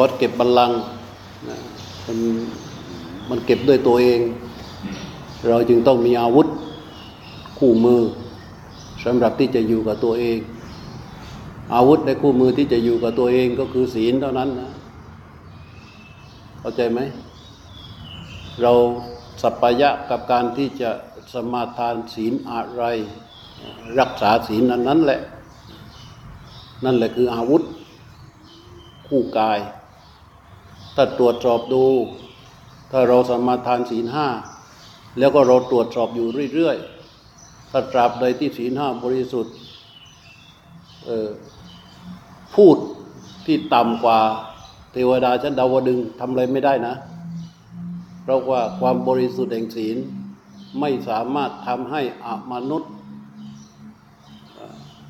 อสเก็บบัลลังก์มันมันเก็บด้วยตัวเอง เราจึงต้องมีอาวุธคู่มือสำหรับที่จะอยู่กับตัวเอง อาวุธในคู่มือที่จะอยู่กับตัวเองก็คือศีลเท่านั้นนะเข้าใจไหมเราสัพพยะกับการที่จะสมาทานศีลอะไร รักษาศีลนั้นนั้นแหละ นั่นแหละคืออาวุธ คู่กาย ถ้าตรวจสอบดู ถ้าเราสมาทานศีลห้าแล้วก็เราตรวจสอบอยู่เรื่อยๆถ้าตราบใดที่ศีลห้าบริสุทธิ์พูดที่ต่ำกว่าเทวดาชั้นดาวดึงทำอะไรไม่ได้นะ เพราะว่าความบริสุทธิ์แห่งศีลไม่สามารถทำให้อมนุษย์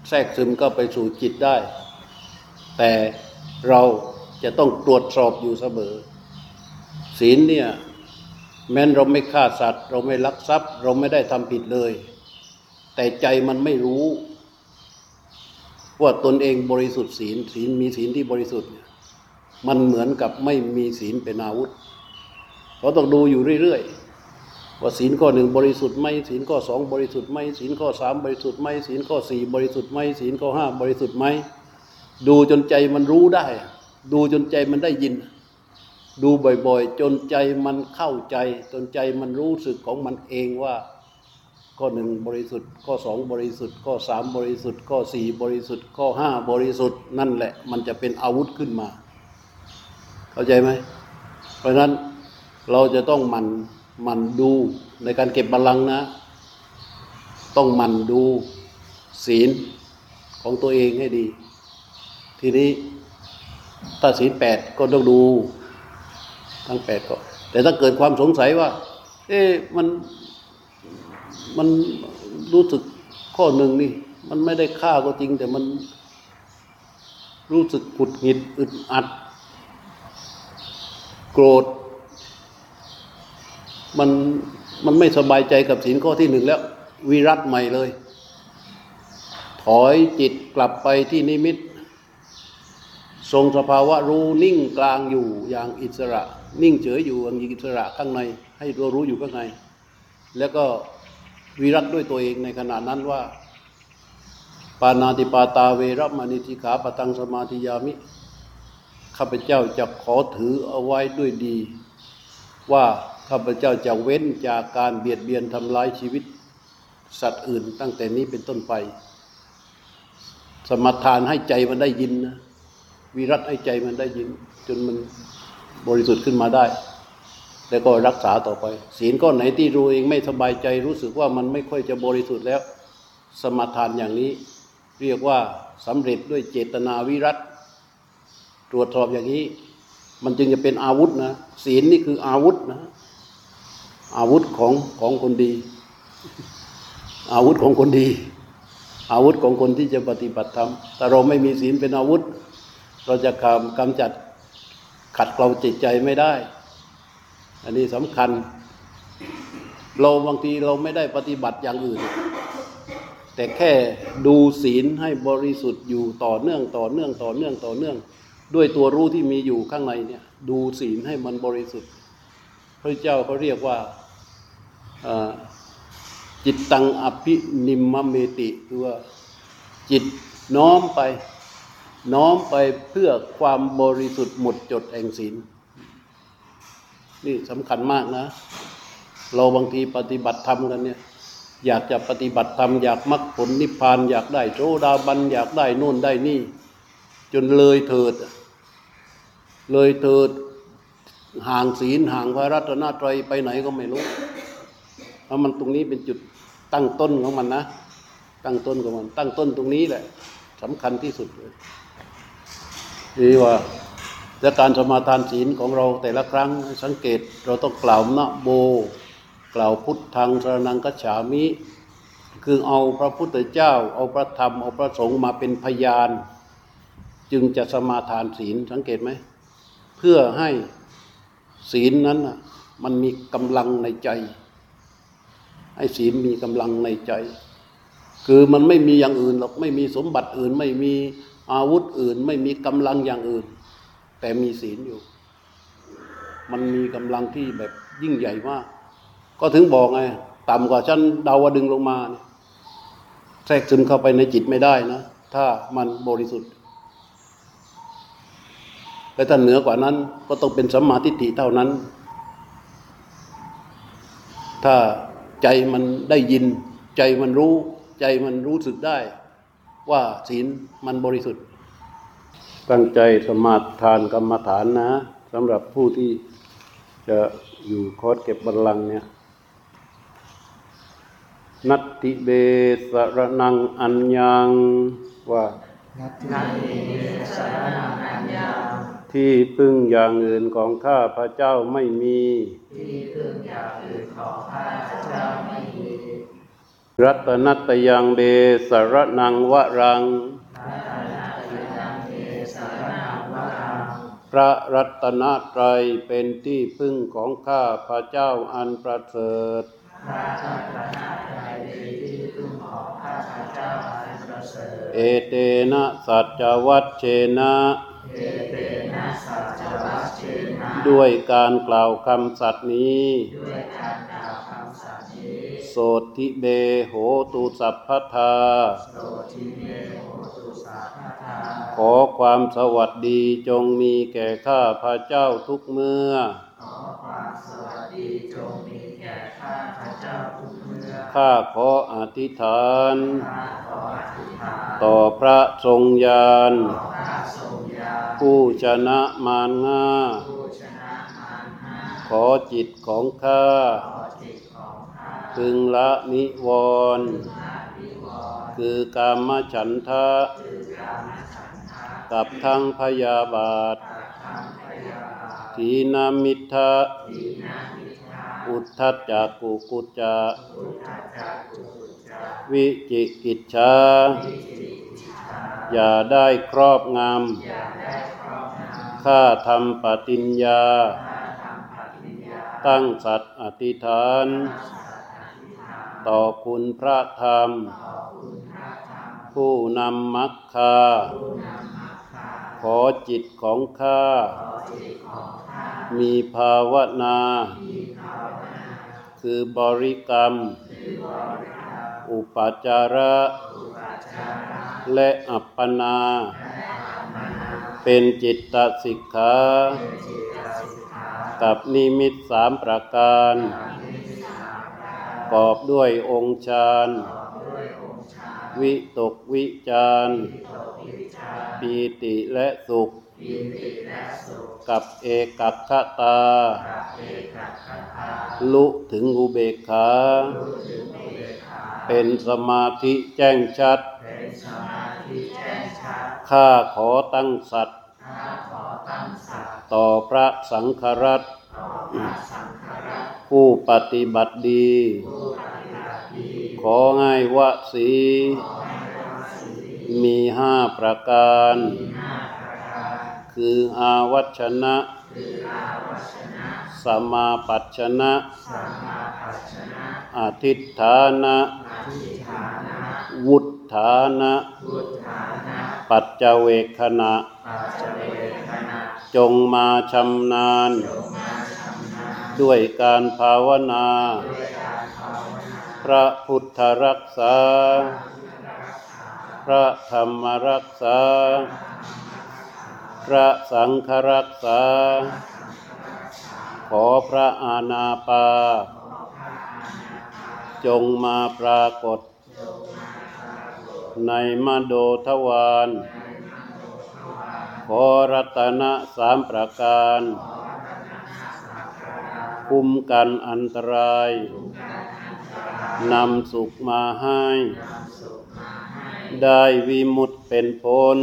แทรกซึมก็ไปสู่จิตได้ แต่เรา จะต้องตรวจสอบอยู่เสมอ ศีลเนี่ยแม้นเราไม่ฆ่าสัตว์ เราไม่ลักทรัพย์ เราไม่ได้ทำผิดเลย แต่ใจมันไม่รู้ ว่าตนเองบริสุทธิ์ศีลศีลมีศีลที่บริสุทธิ์ มันเหมือนกับไม่มีศีลเป็นอาวุธเราต้องดูอยู่เรื่อยๆว่าศีลข้อหนึ่งบริสุทธิ์ไหมศีลข้อสองบริสุทธิ์ไหมศีลข้อสามบริสุทธิ์ไหมศีลข้อสี่บริสุทธิ์ไหมศีลข้อห้าบริสุทธิ์ไหมดูจนใจมันรู้ได้ ดูจนใจมันได้ยิน ดูบ่อยๆ จนใจมันเข้าใจ จนใจมันรู้สึกของมันเองว่า ข้อหนึ่งบริสุทธิ์ข้อสองบริสุทธิ์ข้อสามบริสุทธิ์ข้อสี่บริสุทธิ์ข้อห้าบริสุทธิ์นั่นแหละ มันจะเป็นอาวุธขึ้นมา เข้าใจไหมเพราะนั้นเราจะต้องมันมันดูในการเก็บบัลลังนะ ต้องมันดูศีลของตัวเองให้ดี ทีนี้ ถ้าศีลแปดก็ต้องดูทั้งแปดก็ แต่ถ้าเกิดความสงสัยว่า เอ๊ะมันมันรู้สึกข้อหนึ่งนี่ มันไม่ได้ฆ่าก็จริง แต่มันรู้สึกขุดหิดอึดอัด โกรธ มันมันไม่สบายใจกับศีลข้อที่หนึ่งแล้ว วิรัตใหม่เลย ถอยจิตกลับไปที่นิมิต ทรงสภาวะรู้นิ่งกลางอยู่อย่างอิสระ นิ่งเฉยอยู่อย่างอิสระข้างใน ให้ตัวรู้อยู่ข้างใน แล้วก็วิรัตด้วยตัวเองในขณะนั้นว่า ปานาติปาตาเวรมณีติขาปตังสมาธิยามิข้าพเจ้าจะขอถือเอาไว้ด้วยดี ว่าข้าพเจ้าจะเว้นจากการเบียดเบียนทำร้ายชีวิต สัตว์อื่นตั้งแต่นี้เป็นต้นไป สมทานให้ใจมันได้ยินนะ วิรัตให้ใจมันได้ยิน จนมันบริสุทธิ์ขึ้นมาได้ แล้วก็รักษาต่อไป ศีลก้อนไหนที่รู้เองไม่สบายใจรู้สึกว่ามันไม่ค่อยจะบริสุทธิ์แล้ว สมทานอย่างนี้ เรียกว่าสำเร็จด้วยเจตนาวิรัตตรวจสอบอย่างนี้ มันจึงจะเป็นอาวุธนะศีลนี่คืออาวุธนะอาวุธของของคนดี อาวุธของคนดี อาวุธของคนที่จะปฏิบัติธรรมแต่เราไม่มีศีลเป็นอาวุธ เราจะกำกำจัดขัดเกลาจิตใจไม่ได้ อันนี้สำคัญ เราบางทีเราไม่ได้ปฏิบัติอย่างอื่น แต่แค่ดูศีลให้บริสุทธิ์อยู่ต่อเนื่องต่อเนื่องต่อเนื่องต่อเนื่อง ด้วยตัวรู้ที่มีอยู่ข้างในเนี่ย ดูศีลให้มันบริสุทธิ์ พระเจ้าเขาเรียกว่าจิตตังอภินิมมเมติคือว่าจิตน้อมไป น้อมไปเพื่อความบริสุทธิ์หมดจดแห่งศีลนี่สำคัญมากนะ เราบางทีปฏิบัติธรรมกันเนี่ย อยากจะปฏิบัติธรรมอยากมรรคผลนิพพานอยากได้โจดาบันอยากได้โน่นได้นี่ จนเลยเถิด เลยเถิดห่างศีลห่างพระรัตนตรัยไปไหนก็ไม่รู้เพราะมันตรงนี้เป็นจุดตั้งต้นของมันนะ ตั้งต้นของมัน ตั้งต้นตรงนี้แหละสำคัญที่สุดเลย นี่ว่าและการสมาทานศีลของเราแต่ละครั้งสังเกตเราต้องกล่าวนะโบกล่าวพุทธังสรนังกัจฉามิ คือเอาพระพุทธเจ้า เอาพระธรรม เอาพระสงฆ์มาเป็นพยาน จึงจะสมาทานศีลสังเกตไหม เพื่อให้ศีลนั้นมันมีกำลังในใจ ให้ศีลมีกำลังในใจ คือมันไม่มีอย่างอื่นหรอกไม่มีสมบัติอื่นไม่มี อาวุธอื่นไม่มีกำลังอย่างอื่น แต่มีศีลอยู่ มันมีกำลังที่แบบยิ่งใหญ่มาก ก็ถึงบอกไงต่ำกว่าชั้นดาวดึงลงมาเนี่ยแทรกซึมเข้าไปในจิตไม่ได้นะ ถ้ามันบริสุทธิ์และถ้าเหนือกว่านั้นก็ต้องเป็นสัมมาทิฏฐิเท่านั้น ถ้าใจมันได้ยิน ใจมันรู้ ใจมันรู้สึกได้ ว่าศีลมันบริสุทธิ์ ตั้งใจสมาทานกรรมฐานนะสำหรับผู้ที่จะอยู่คอร์สเก็บบัลลังก์เนี่ยนัตติเบสรนังอัญญังว่าที่พึ่งอย่างอื่นของข้าพระเจ้าไม่มีรั รัตนัตยังเบสรนังวรัง พระรัตนตรัยเป็นที่พึ่งของข้าพระเจ้าอันประเสริฐเอเตนะสัจวัตเชนะด้วยการกล่าวคำสัตย์นี้ สติเบโหตุสัพพทาขอความสวัสดีจงมีแก่ข้าพระเจ้าทุกเมื่อ ข้าขออธิษฐาน ต่อพระทรงญาณผู้ชนะมารง่า ขอจิตของข้า พึงละนิวรณ์คือกามฉันทะ กับทั้งพยาบาท ทีนามิทะอุทธัจจากุกุจจะวิจิกิจชาอย่าได้ครอบงำข้าทำปฏิญญา ตั้งสัตย์อธิษฐาน ต่อคุณพระธรรม ผู้นำมักคา ขอจิตของข้า มีภาวนา คือบริกรรม อุปจาระ และอัปปนา เป็นจิตตสิกขา กับนิมิตสามประการ กอบด้วยองค์ฌานวิตกวิจารปีติและสุข กับเอกัคตา ลุถึงอุเบกขา เป็นสมาธิแจ้งชัด ข้าขอตั้งสัตย์ต่อพระสังฆรัตน์ ผู้ปฏิบัติดี ขอให้วสี มีห้าประการ คืออาวัชนะ สมาปัชชนะ อธิฐานะ วุฒานะ ปัจจเวคขณะ จงมาชำนาญ ด้วยการภาวนา พระพุทธรักษา พระธรรมรักษา พระสังฆรักษา ขอพระอาณาปา จงมาปรากฏ ในมโดทวารขอรัตนะสามประการ คุ้มกันอันตราย นำสุขมาให้ ได้วิมุตเป็นพ้น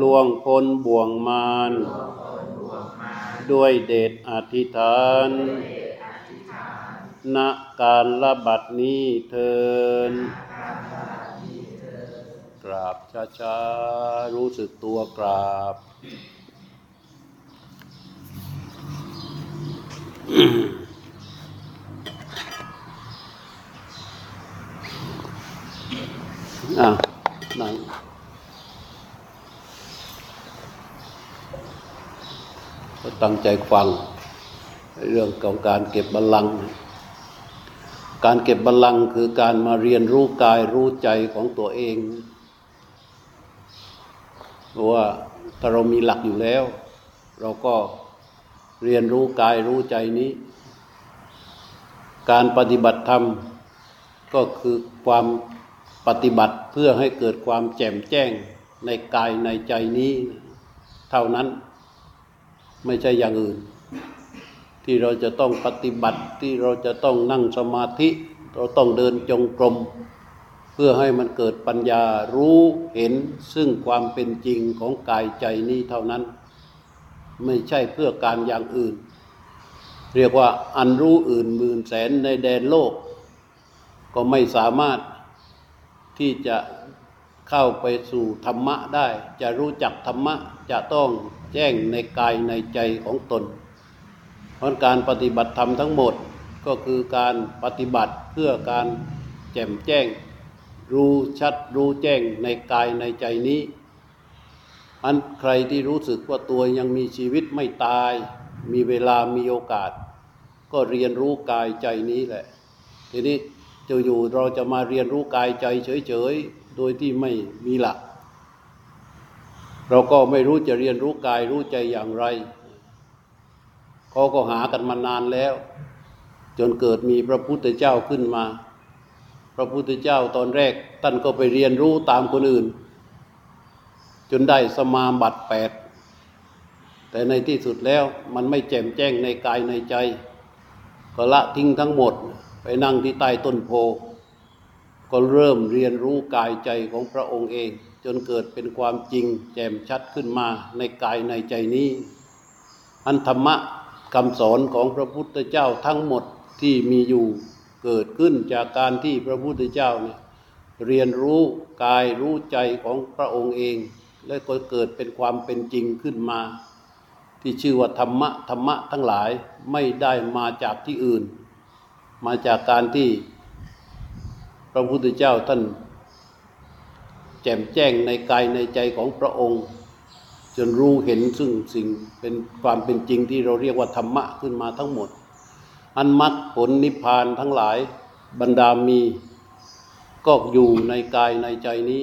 ล่วงพ้นบ่วงมารด้วยเดชอธิษฐานณการละบัดนี้เทินกราบช้าๆรู้สึกตัวกราบ อะนั่งก็ตั้งใจฟัง เรื่องของการเก็บบัลลังก์การเก็บบัลลังก์คือการมาเรียนรู้กายรู้ใจของตัวเองเพราะว่าถ้าเรามีหลักอยู่แล้ว เราก็ เรียนรู้กายรู้ใจนี้ การปฏิบัติธรรม ก็คือความปฏิบัติเพื่อให้เกิดความแจ่มแจ้งในกายในใจนี้ เท่านั้นไม่ใช่อย่างอื่น ที่เราจะต้องปฏิบัติที่เราจะต้องนั่งสมาธิ เราต้องเดินจงกรม เพื่อให้มันเกิดปัญญารู้เห็นซึ่งความเป็นจริงของกายใจนี้เท่านั้น ไม่ใช่เพื่อการอย่างอื่น เรียกว่าอันรู้อื่นหมื่นแสนในแดนโลก ก็ไม่สามารถที่จะเข้าไปสู่ธรรมะได้ จะรู้จักธรรมะจะต้องแจ้งในกายในใจของตน เพราะการปฏิบัติธรรมทั้งหมดก็คือการปฏิบัติเพื่อการแจ่มแจ้ง รู้ชัดรู้แจ้งในกายในใจนี้ อันใครที่รู้สึกว่าตัวยังมีชีวิตไม่ตาย มีเวลามีโอกาส ก็เรียนรู้กายใจนี้แหละ ทีนี้จะอยู่เราจะมาเรียนรู้กายใจเฉยๆ โดยที่ไม่มีหลัก เราก็ไม่รู้จะเรียนรู้กายรู้ใจอย่างไรเขาก็หากันมานานแล้ว จนเกิดมีพระพุทธเจ้าขึ้นมา พระพุทธเจ้าตอนแรกท่านก็ไปเรียนรู้ตามคนอื่น จนได้สมาบัติแปดแต่ในที่สุดแล้วมันไม่แจ่มแจ้งในกายในใจ ก็ละทิ้งทั้งหมด ไปนั่งที่ใต้ต้นโพ ก็เริ่มเรียนรู้กายใจของพระองค์เอง จนเกิดเป็นความจริงแจ่มชัดขึ้นมาในกายในใจนี้ อันธรรมะคำสอนของพระพุทธเจ้าทั้งหมดที่มีอยู่เกิดขึ้นจากการที่พระพุทธเจ้าเนี่ยเรียนรู้กายรู้ใจของพระองค์เอง และก็เกิดเป็นความเป็นจริงขึ้นมา ที่ชื่อว่าธรรมะธรรมะทั้งหลายไม่ได้มาจากที่อื่น มาจากการที่พระพุทธเจ้าท่านแจ่มแจ้งในกายในใจของพระองค์ จนรู้เห็นซึ่งสิ่งเป็นความเป็นจริงที่เราเรียกว่าธรรมะขึ้นมาทั้งหมด อันมรรคผลนิพพานทั้งหลายบรรดามีก็อยู่ในกายในใจนี้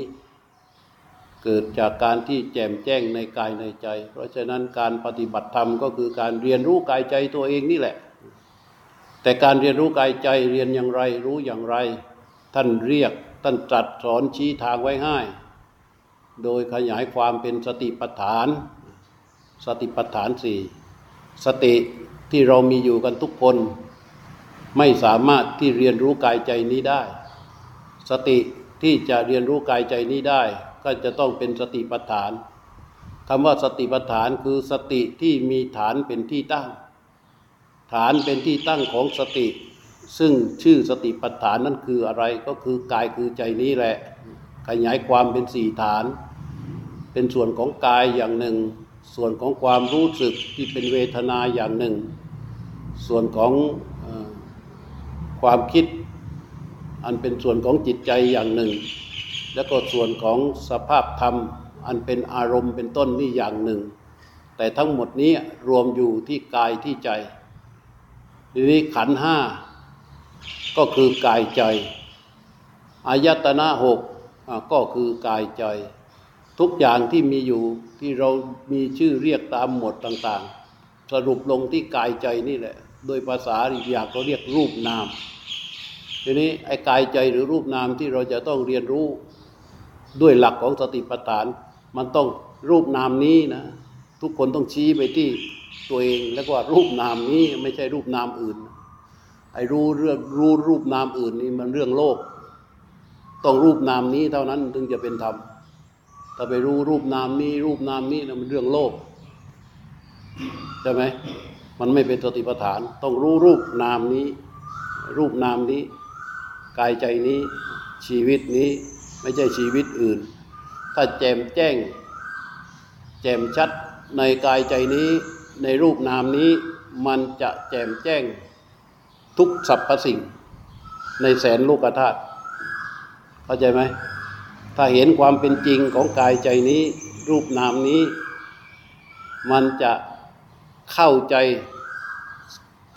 เกิดจากการที่แจ่มแจ้งในกายในใจ เพราะฉะนั้นการปฏิบัติธรรมก็คือการเรียนรู้กายใจตัวเองนี่แหละ แต่การเรียนรู้กายใจเรียนอย่างไรรู้อย่างไร ท่านเรียกท่านตรัสสอนชี้ทางไว้ให้ โดยขยายความเป็นสติปัฏฐาน สติปัฏฐานสี่สติที่เรามีอยู่กันทุกคน ไม่สามารถที่เรียนรู้กายใจนี้ได้ สติที่จะเรียนรู้กายใจนี้ได้ ก็จะต้องเป็นสติปัฏฐานคำว่าสติปัฏฐานคือสติที่มีฐานเป็นที่ตั้ง ฐานเป็นที่ตั้งของสติ ซึ่งชื่อสติปัฏฐานนั่นคืออะไรก็คือกายคือใจนี้แหละ ขยายความเป็นสี่ฐาน เป็นส่วนของกายอย่างหนึ่ง ส่วนของความรู้สึกที่เป็นเวทนาอย่างหนึ่ง ส่วนของอความคิด อันเป็นส่วนของจิตใจอย่างหนึ่ง แล้วก็ส่วนของสภาพธรรม อันเป็นอารมณ์เป็นต้นนี่อย่างหนึ่ง แต่ทั้งหมดนี้รวมอยู่ที่กายที่ใจ ทีนี้ขันห้าก็คือกายใจอายตนะหกก็คือกายใจ ทุกอย่างที่มีอยู่ที่เรามีชื่อเรียกตามหมวดต่างๆ สรุปลงที่กายใจนี่แหละ โดยภาษาอีกอย่างเขาเรียกรูปนาม ทีนี้ไอ้กายใจหรือรูปนามที่เราจะต้องเรียนรู้ ด้วยหลักของสติปัฏฐาน มันต้องรูปนามนี้นะทุกคนต้องชี้ไปที่ตัวเองแล้วก็รูปนามนี้ไม่ใช่รูปนามอื่น ไอ้รู้เรื่องรู้รูปนามอื่นนี่มันเรื่องโลก ต้องรูปนามนี้เท่านั้นถึงจะเป็นธรรมถ้าไปรู้รูปนามนี้ รูปนามนี้นะมันเรื่องโลกใช่ไหมมันไม่เป็นสติปัฏฐาน ต้องรู้รูปนามนี้ รูปนามนี้ กายใจนี้ชีวิตนี้ ไม่ใช่ชีวิตอื่น ถ้าแจมแจ้ง แจ่มชัดในกายใจนี้ในรูปนามนี้มันจะแจ่มแจ้งทุกสรรพสิ่ง ในแสนโลกธาตุเข้าใจไหมถ้าเห็นความเป็นจริงของกายใจนี้ รูปนามนี้ มันจะเข้าใจ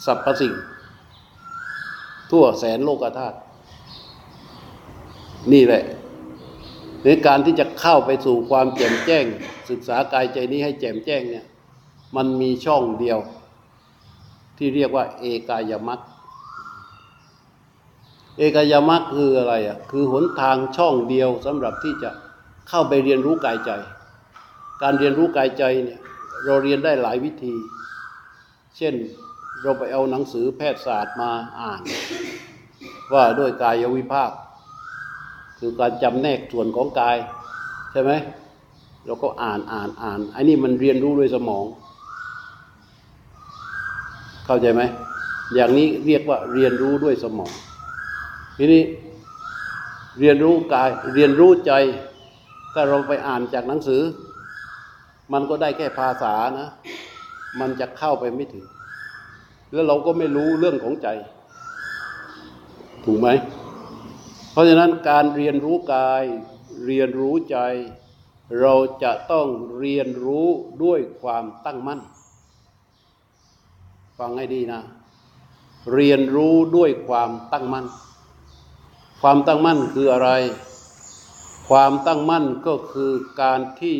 สรรพสิ่ง ทั่วแสนโลกธาตุนี่แหละ ในการที่จะเข้าไปสู่ความแจ่มแจ้ง ศึกษากายใจนี้ให้แจ่มแจ้งเนี่ยมันมีช่องเดียว ที่เรียกว่า เอกายมัคเอกายมัคคืออะไรอะคือหนทางช่องเดียวสำหรับที่จะเข้าไปเรียนรู้กายใจ การเรียนรู้กายใจเนี่ยเราเรียนได้หลายวิธี เช่นเราไปเอาหนังสือแพทยศาสตร์มาอ่าน ว่าด้วยกายวิภาค คือการจำแนกส่วนของกาย ใช่ไหมเราก็อ่านอ่านอ่านไอ้นี่มันเรียนรู้ด้วยสมอง เข้าใจไหมอย่างนี้เรียกว่าเรียนรู้ด้วยสมอง ทีนี้เรียนรู้กายเรียนรู้ใจ ถ้าเราไปอ่านจากหนังสือ มันก็ได้แค่ภาษานะ มันจะเข้าไปไม่ถึง แล้วเราก็ไม่รู้เรื่องของใจ ถูกไหม เพราะฉะนั้นการเรียนรู้กาย เรียนรู้ใจ เราจะต้องเรียนรู้ด้วยความตั้งมั่น ฟังให้ดีนะ เรียนรู้ด้วยความตั้งมั่น ความตั้งมั่นคืออะไร ความตั้งมั่นก็คือการที่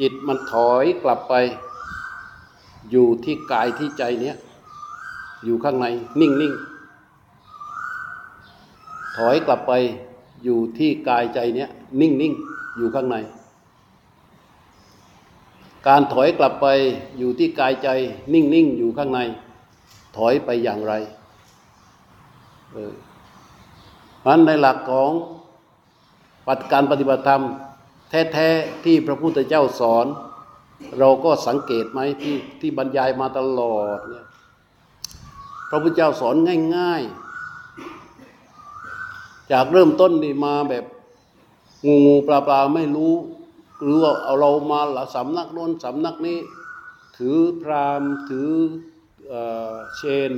จิตมันถอยกลับไป อยู่ที่กายที่ใจเนี้ยอยู่ข้างในนิ่งนิ่ง ถอยกลับไปอยู่ที่กายใจเนี้ยนิ่งนิ่งอยู่ข้างใน การถอยกลับไปอยู่ที่กายใจนิ่งนิ่งอยู่ข้างใน ถอยไปอย่างไรเออมันในหลักของปฏิการปฏิบัติธรรม แท้ๆที่พระพุทธเจ้าสอน เราก็สังเกตไหมที่ที่บรรยายมาตลอดเนี่ยพระพุทธเจ้าสอนง่าย ๆ จากเริ่มต้นนี่มาแบบงูงูปลาปลาไม่รู้ หรือว่าเอาเรามาละสำนักโน้นสำนักนี้ ถือพรามถือเอเชน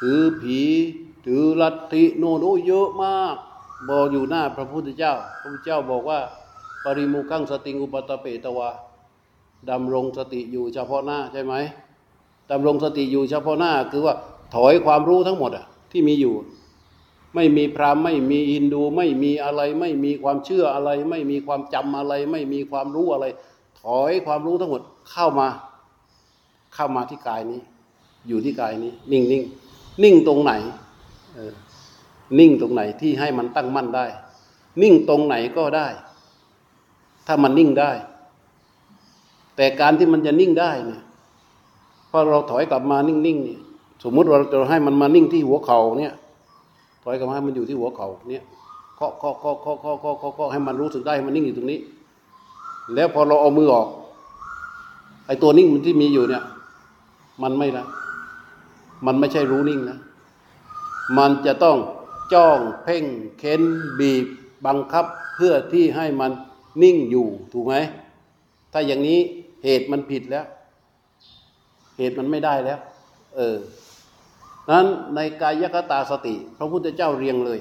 ถือผี ถือลัทธิโน่นเยอะมากบอกอยู่หน้าพระพุทธเจ้า พระพุทธเจ้าบอกว่า ปริมุขังสติงอุปตะเปตวาดำรงสติอยู่เฉพาะหน้าใช่ไหมดำรงสติอยู่เฉพาะหน้าคือว่าถอยความรู้ทั้งหมดอะที่มีอยู่ ไม่มีพราหมณ์ไม่มีอินดูไม่มีอะไร ไม่มีความเชื่ออะไร ไม่มีความจำอะไร ไม่มีความรู้อะไร ถอยความรู้ทั้งหมดเข้ามา เข้ามาที่กายนี้ อยู่ที่กายนี้ นิ่งนิ่งนิ่งตรงไหนนิ่งตรงไหนที่ให้มันตั้งมั่นได้ นิ่งตรงไหนก็ได้ ถ้ามันนิ่งได้ แต่การที่มันจะนิ่งได้เนี่ยพอเราถอยกลับมานิ่งๆเนี่ยสมมุติเราจะให้มันมานิ่งที่หัวเข่าเนี่ย ถอยกลับมาให้มันอยู่ที่หัวเข่าเนี่ยเคาะเคาะเคาะเคาะเคาะเคาะเคาะเคาะให้มันรู้สึกได้ให้มันนิ่งอยู่ตรงนี้ แล้วพอเราเอามือออก ไอ้ตัวนิ่งมันที่มีอยู่เนี่ย มันไม่ละมันไม่ใช่รู้นิ่งนะ มันจะต้องจ้องเพ่งเค้นบีบบังคับเพื่อที่ให้มันนิ่งอยู่ถูกไหมถ้าอย่างนี้เหตุมันผิดแล้ว เหตุมันไม่ได้แล้ว เออ นั้นในกายคตาสติ พระพุทธเจ้าเรียงเลย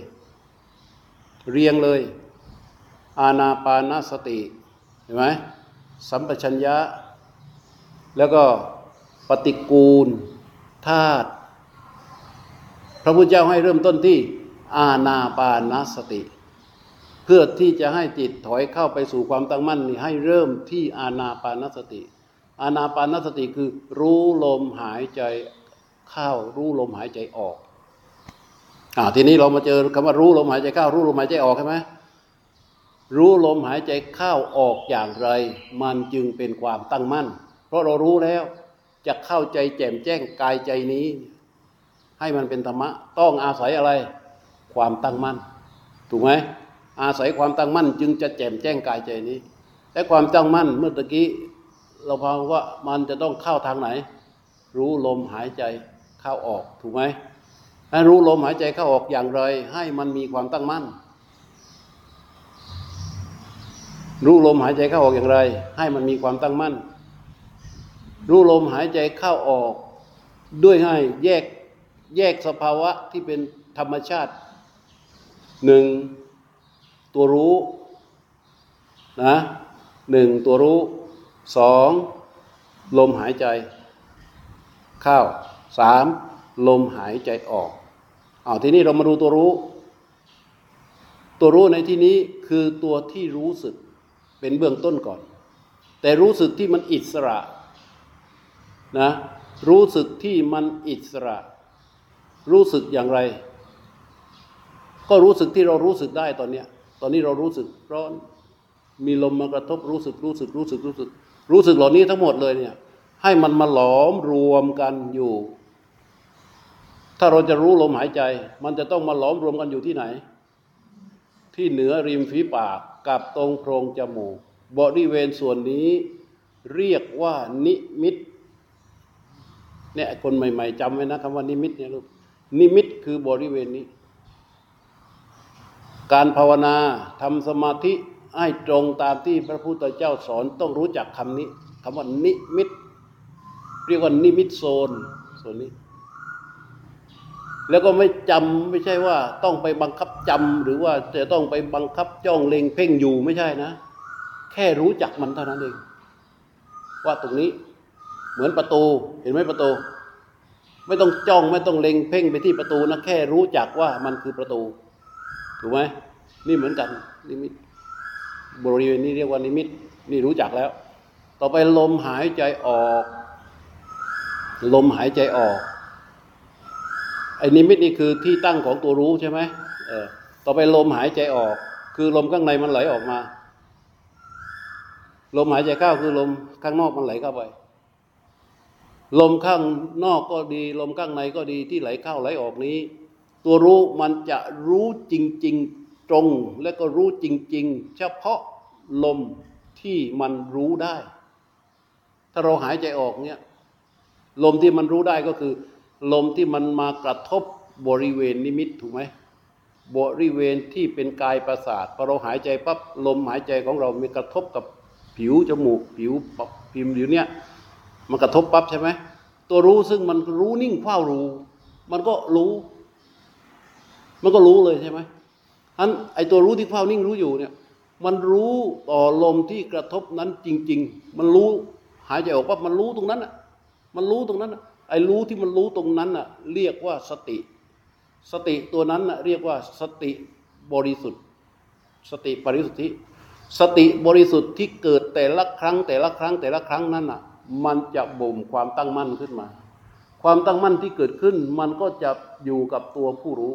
เรียงเลย อาณาปานาสติเห็นไหมสัมปชัญญะ แล้วก็ปฏิกูลธาตุพระพุทธเจ้าให้เริ่มต้นที่อาณาปานสติ เพื่อที่จะให้จิตถอยเข้าไปสู่ความตั้งมั่นนี่ให้เริ่มที่อาณาปานสติ อาณาปานสติคือรู้ลมหายใจ เข้ารู้ลมหายใจออกอ่าทีนี้เรามาเจอคำว่ารู้ลมหายใจเข้ารู้ลมหายใจออกใช่ไหมรู้ลมหายใจเข้าออกอย่างไร มันจึงเป็นความตั้งมั่น เพราะเรารู้แล้วจะเข้าใจแจ่มแจ้งกายใจนี้ ให้มันเป็นธรรมะ ต้องอาศัยอะไร ความตั้งมั่น ถูกไหมอาศัยความตั้งมั่น จึงจะแจ่มแจ้งกายใจนี้แต่ความตั้งมั่นเมื่อตะกี้เราพาว่ามันจะต้องเข้าทางไหน รู้ลมหายใจ เข้าออกถูกไหมให้รู้ลมหายใจเข้าออกอย่างไร ให้มันมีความตั้งมั่น รู้ลมหายใจเข้าออกอย่างไร ให้มันมีความตั้งมั่น รู้ลมหายใจเข้าออก ด้วยให้แยกแยกสภาวะที่เป็นธรรมชาติหนึ่งตัวรู้นะหนึ่งตัวรู้สองลมหายใจ เข้า สามลมหายใจออกเอาทีนี้เรามาดูตัวรู้ ตัวรู้ในที่นี้คือตัวที่รู้สึกเป็นเบื้องต้นก่อน แต่รู้สึกที่มันอิสระนะรู้สึกที่มันอิสระ รู้สึกอย่างไร ก็รู้สึกที่เรารู้สึกได้ตอนเนี้ยตอนนี้เรารู้สึกร้อนมีลมมากระทบรู้สึกรู้สึกรู้สึกรู้สึก รู้สึกเหล่านี้ทั้งหมดเลยเนี่ยให้มันมาหลอมรวมกันอยู่ ถ้าเราจะรู้ลมหายใจ มันจะต้องมาหลอมรวมกันอยู่ที่ไหน ที่เหนือริมฝีปากกับตรงโพรงจมูกบริเวณส่วนนี้เรียกว่านิมิตเนี่ยคนใหม่ๆจำไว้นะคำว่านิมิตเนี่ยลูกนิมิตคือบริเวณนี้ การภาวนาทำสมาธิให้ตรงตามที่พระพุทธเจ้าสอนต้องรู้จักคำนี้คำว่านิมิต เรียกว่านิมิตโซนส่วนนี้ แล้วก็ไม่จำไม่ใช่ว่าต้องไปบังคับจำหรือว่าจะต้องไปบังคับจ้องเล็งเพ่งอยู่ไม่ใช่นะ แค่รู้จักมันเท่านั้นเอง ว่าตรงนี้เหมือนประตู เห็นไหมประตู ไม่ต้องจ้องไม่ต้องเล็งเพ่งไปที่ประตูนะแค่รู้จักว่ามันคือประตูถูกไหมนี่เหมือนกันนิมิตบริเวณนี้เรียกว่านิมิตนี่รู้จักแล้ว ต่อไปลมหายใจออก ลมหายใจออก อ้นิมิตนี่คือที่ตั้งของตัวรู้ใช่ไหมเออต่อไปลมหายใจออก คือลมข้างในมันไหลออกมา ลมหายใจเข้าคือลมข้างนอกมันไหลเข้าไป ลมข้างนอกก็ดี ลมข้างในก็ดีที่ไหลเข้าไหลออกนี้ ตัวรู้มันจะรู้จริง ๆตรง และก็รู้จริง ๆ เฉพาะลมที่มันรู้ได้ ถ้าเราหายใจออกเนี่ย ลมที่มันรู้ได้ก็คือ ลมที่มันมากระทบบริเวณนิมิตถูกไหมบริเวณที่เป็นกายประสาทพอเราหายใจปั๊บลมหายใจของเรามีกระทบกับผิวจมูกผิวพิมพ์อยู่เนี่ยมันกระทบปั๊บใช่ไหมตัวรู้ซึ่งมันรู้นิ่งเฝ้ารู้ มันก็รู้ มันก็รู้เลยใช่ไหมอันไอตัวรู้ที่เฝ้านิ่งรู้อยู่เนี่ย มันรู้ต่อลมที่กระทบนั้นจริง ๆ มันรู้หายใจออกปั๊บมันรู้ตรงนั้นอะมันรู้ตรงนั้นอะ อ้รู้ที่มันรู้ตรงนั้นอะเรียกว่าสติ สติตัวนั้นอะเรียกว่าสติบริสุทธิ์ สติบริสุทธิสติบริสุทธิ์ที่เกิดแต่ละครั้ง แต่ละครั้งแต่ละครั้งนั้นอะ มันจะบ่มความตั้งมั่นขึ้นมา ความตั้งมั่นที่เกิดขึ้น มันก็จะอยู่กับตัวผู้รู้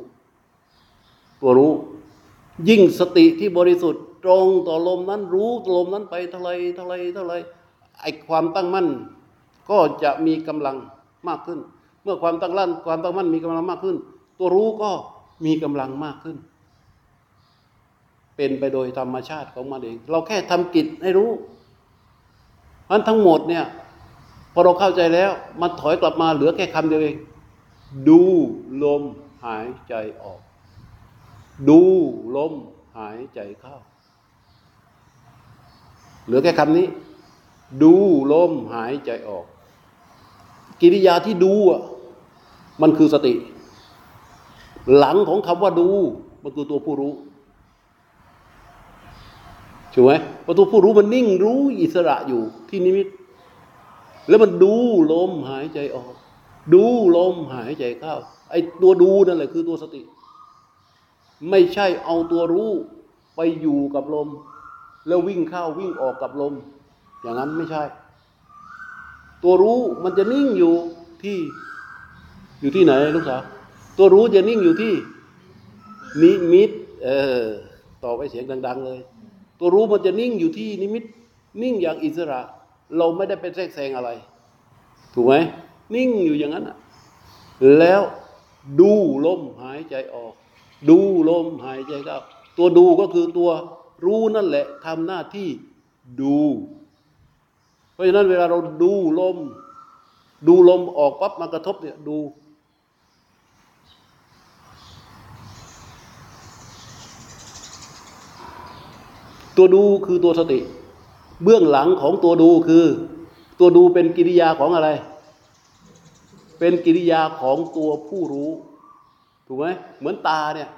ตัวรู้ ยิ่งสติที่บริสุทธิ์ตรงต่อลมนั้น รู้ลมนั้นไปเท่าไรเท่าไรเท่าไรไอความตั้งมั่น ก็จะมีกำลัง มากขึ้น เมื่อความตั้งลั่นความตั้งมั่นมีกำลังมากขึ้น ตัวรู้ก็มีกำลังมากขึ้น เป็นไปโดยธรรมชาติของมันเอง เราแค่ทำกิจให้รู้มันทั้งหมดเนี่ยพอเราเข้าใจแล้ว มันถอยกลับมาเหลือแค่คำเดียวเอง ดูลมหายใจออก ดูลมหายใจเข้า เหลือแค่คำนี้ ดูลมหายใจออก กิริยาที่ดูอะมันคือสติ หลังของคำว่าดู มันคือตัวผู้รู้ถูกไหมประตูผู้รู้มันนิ่งรู้อิสระอยู่ที่นิมิต แล้วมันดูลมหายใจออก ดูลมหายใจเข้าไอ้ตัวดูนั่นแหละคือตัวสติ ไม่ใช่เอาตัวรู้ไปอยู่กับลม แล้ววิ่งเข้าวิ่งออกกับลม อย่างนั้นไม่ใช่ ตัวรู้มันจะนิ่งอยู่ที่อยู่ที่ไหนลูกสาวตัวรู้จะนิ่งอยู่ที่นิมิต เออต่อไปเสียงดัง ๆ เลย ตัวรู้มันจะนิ่งอยู่ที่นิมิต นิ่งอย่างอิสระ เราไม่ได้ไปแทรกแซงอะไร ถูกไหมนิ่งอยู่อย่างนั้นอะแล้วดูลมหายใจออก ดูลมหายใจเข้าตัวดูก็คือตัวรู้นั่นแหละทำหน้าที่ดู ราะฉะนั้นเวลาเราดูลม ดูลมออกปั๊บมากระทบเนี่ยดู ตัวดูคือตัวสติ เบื้องหลังของตัวดูคือ ตัวดูเป็นกิริยาของอะไร เป็นกิริยาของตัวผู้รู้ ถูกไหมเหมือนตาเนี่ย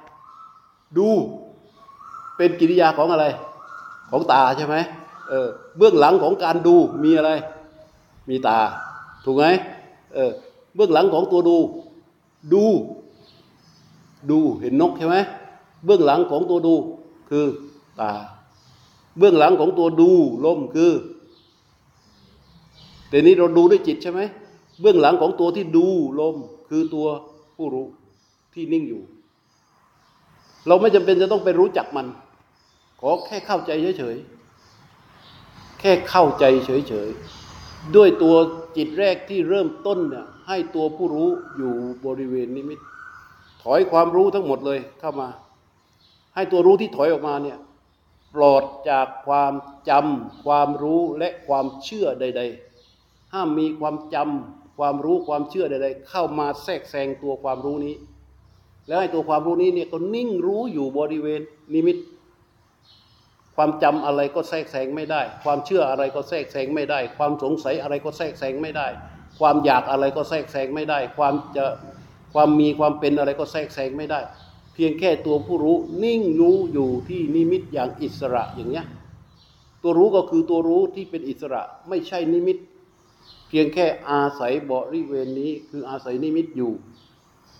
ดูเป็นกิริยาของอะไร ของตาใช่ไหม เออเบื้องหลังของการดูมีอะไร มีตา ถูกไหมเออเบื้องหลังของตัวดู ดู ดูเห็นนกใช่ไหมเบื้องหลังของตัวดูคือตา เบื้องหลังของตัวดูลมคือแต่นี้เราดูด้วยจิตใช่ไหมเบื้องหลังของตัวที่ดูลมคือตัวผู้รู้ที่นิ่งอยู่ เราไม่จำเป็นจะต้องไปรู้จักมัน ขอแค่เข้าใจเฉยๆ แค่เข้าใจเฉยๆ ด้วยตัวจิตแรกที่เริ่มต้นเนี่ยให้ตัวผู้รู้อยู่บริเวณนิมิต ถอยความรู้ทั้งหมดเลยเข้ามา ให้ตัวรู้ที่ถอยออกมาเนี่ยปลอดจากความจำความรู้และความเชื่อใด ๆ ห้ามมีความจำความรู้ความเชื่อใด ๆ เข้ามาแทรกแซงตัวความรู้นี้ แล้วให้ตัวความรู้นี้เนี่ยก็นิ่งรู้อยู่บริเวณนิมิต ความจำอะไรก็แทรกแซงไม่ได้ ความเชื่ออะไรก็แทรกแซงไม่ได้ ความสงสัยอะไรก็แทรกแซงไม่ได้ ความอยากอะไรก็แทรกแซงไม่ได้ ความจะความมีความเป็นอะไรก็แทรกแซงไม่ได้ เพียงแค่ตัวผู้รู้นิ่งรู้อยู่ที่นิมิตอย่างอิสระอย่างเนี้ยตัวรู้ก็คือตัวรู้ที่เป็นอิสระไม่ใช่นิมิต เพียงแค่อาศัยบริเวณนี้คืออาศัยนิมิตอยู่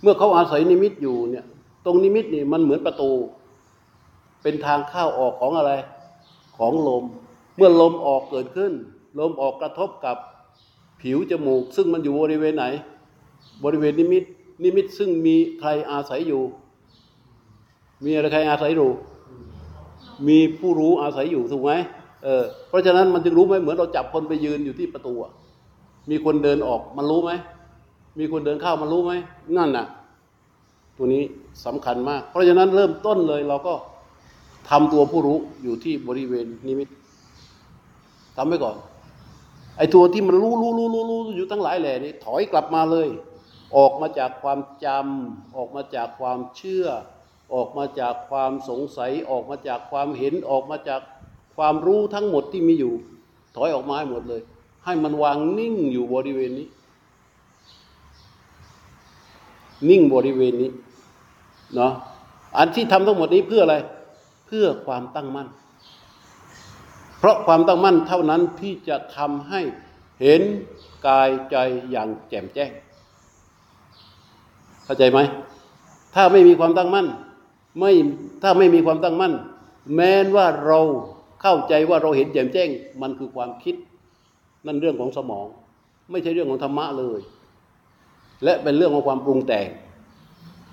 เมื่อเขาอาศัยนิมิตอยู่เนี่ยตรงนิมิตนี่มันเหมือนประตู เป็นทางเข้าออกของอะไร ของลม เมื่อลมออกเกิดขึ้น ลมออกกระทบกับผิวจมูก ซึ่งมันอยู่บริเวณไหน บริเวณนิมิต นิมิตซึ่งมีใครอาศัยอยู่ มีอะไรใครอาศัยอยู่ มีผู้รู้อาศัยอยู่ถูกไหมเออเพราะฉะนั้นมันจึงรู้ไหมเหมือนเราจับคนไปยืนอยู่ที่ประตูมีคนเดินออกมันรู้ไหมมีคนเดินเข้ามันรู้ไหมนั่นน่ะ ตัวนี้สำคัญมาก เพราะฉะนั้นเริ่มต้นเลยเราก็ ทำตัวผู้รู้อยู่ที่บริเวณนิมิตทำไว้ก่อน ไอ้ตัวที่มันรู้รู้รู้รู้รู้อยู่ทั้งหลายแหล่นี้ถอยกลับมาเลย ออกมาจากความจำออกมาจากความเชื่อ ออกมาจากความสงสัย ออกมาจากความเห็นออกมาจากความรู้ทั้งหมดที่มีอยู่ ถอยออกมาให้หมดเลย ให้มันวางนิ่งอยู่บริเวณนี้ นิ่งบริเวณนี้เนาะอันที่ทำทั้งหมดนี้เพื่ออะไร พื่อความตั้งมั่น เพราะความตั้งมั่นเท่านั้นที่จะทำให้เห็นกายใจอย่างแจ่มแจ้ง เข้าใจไหม ถ้าไม่มีความตั้งมั่น ไม่ถ้าไม่มีความตั้งมั่น แม้นว่าเราเข้าใจว่าเราเห็นแจ่มแจ้ง มันคือความคิด นั่นเรื่องของสมอง ไม่ใช่เรื่องของธรรมะเลย และเป็นเรื่องของความปรุงแต่ง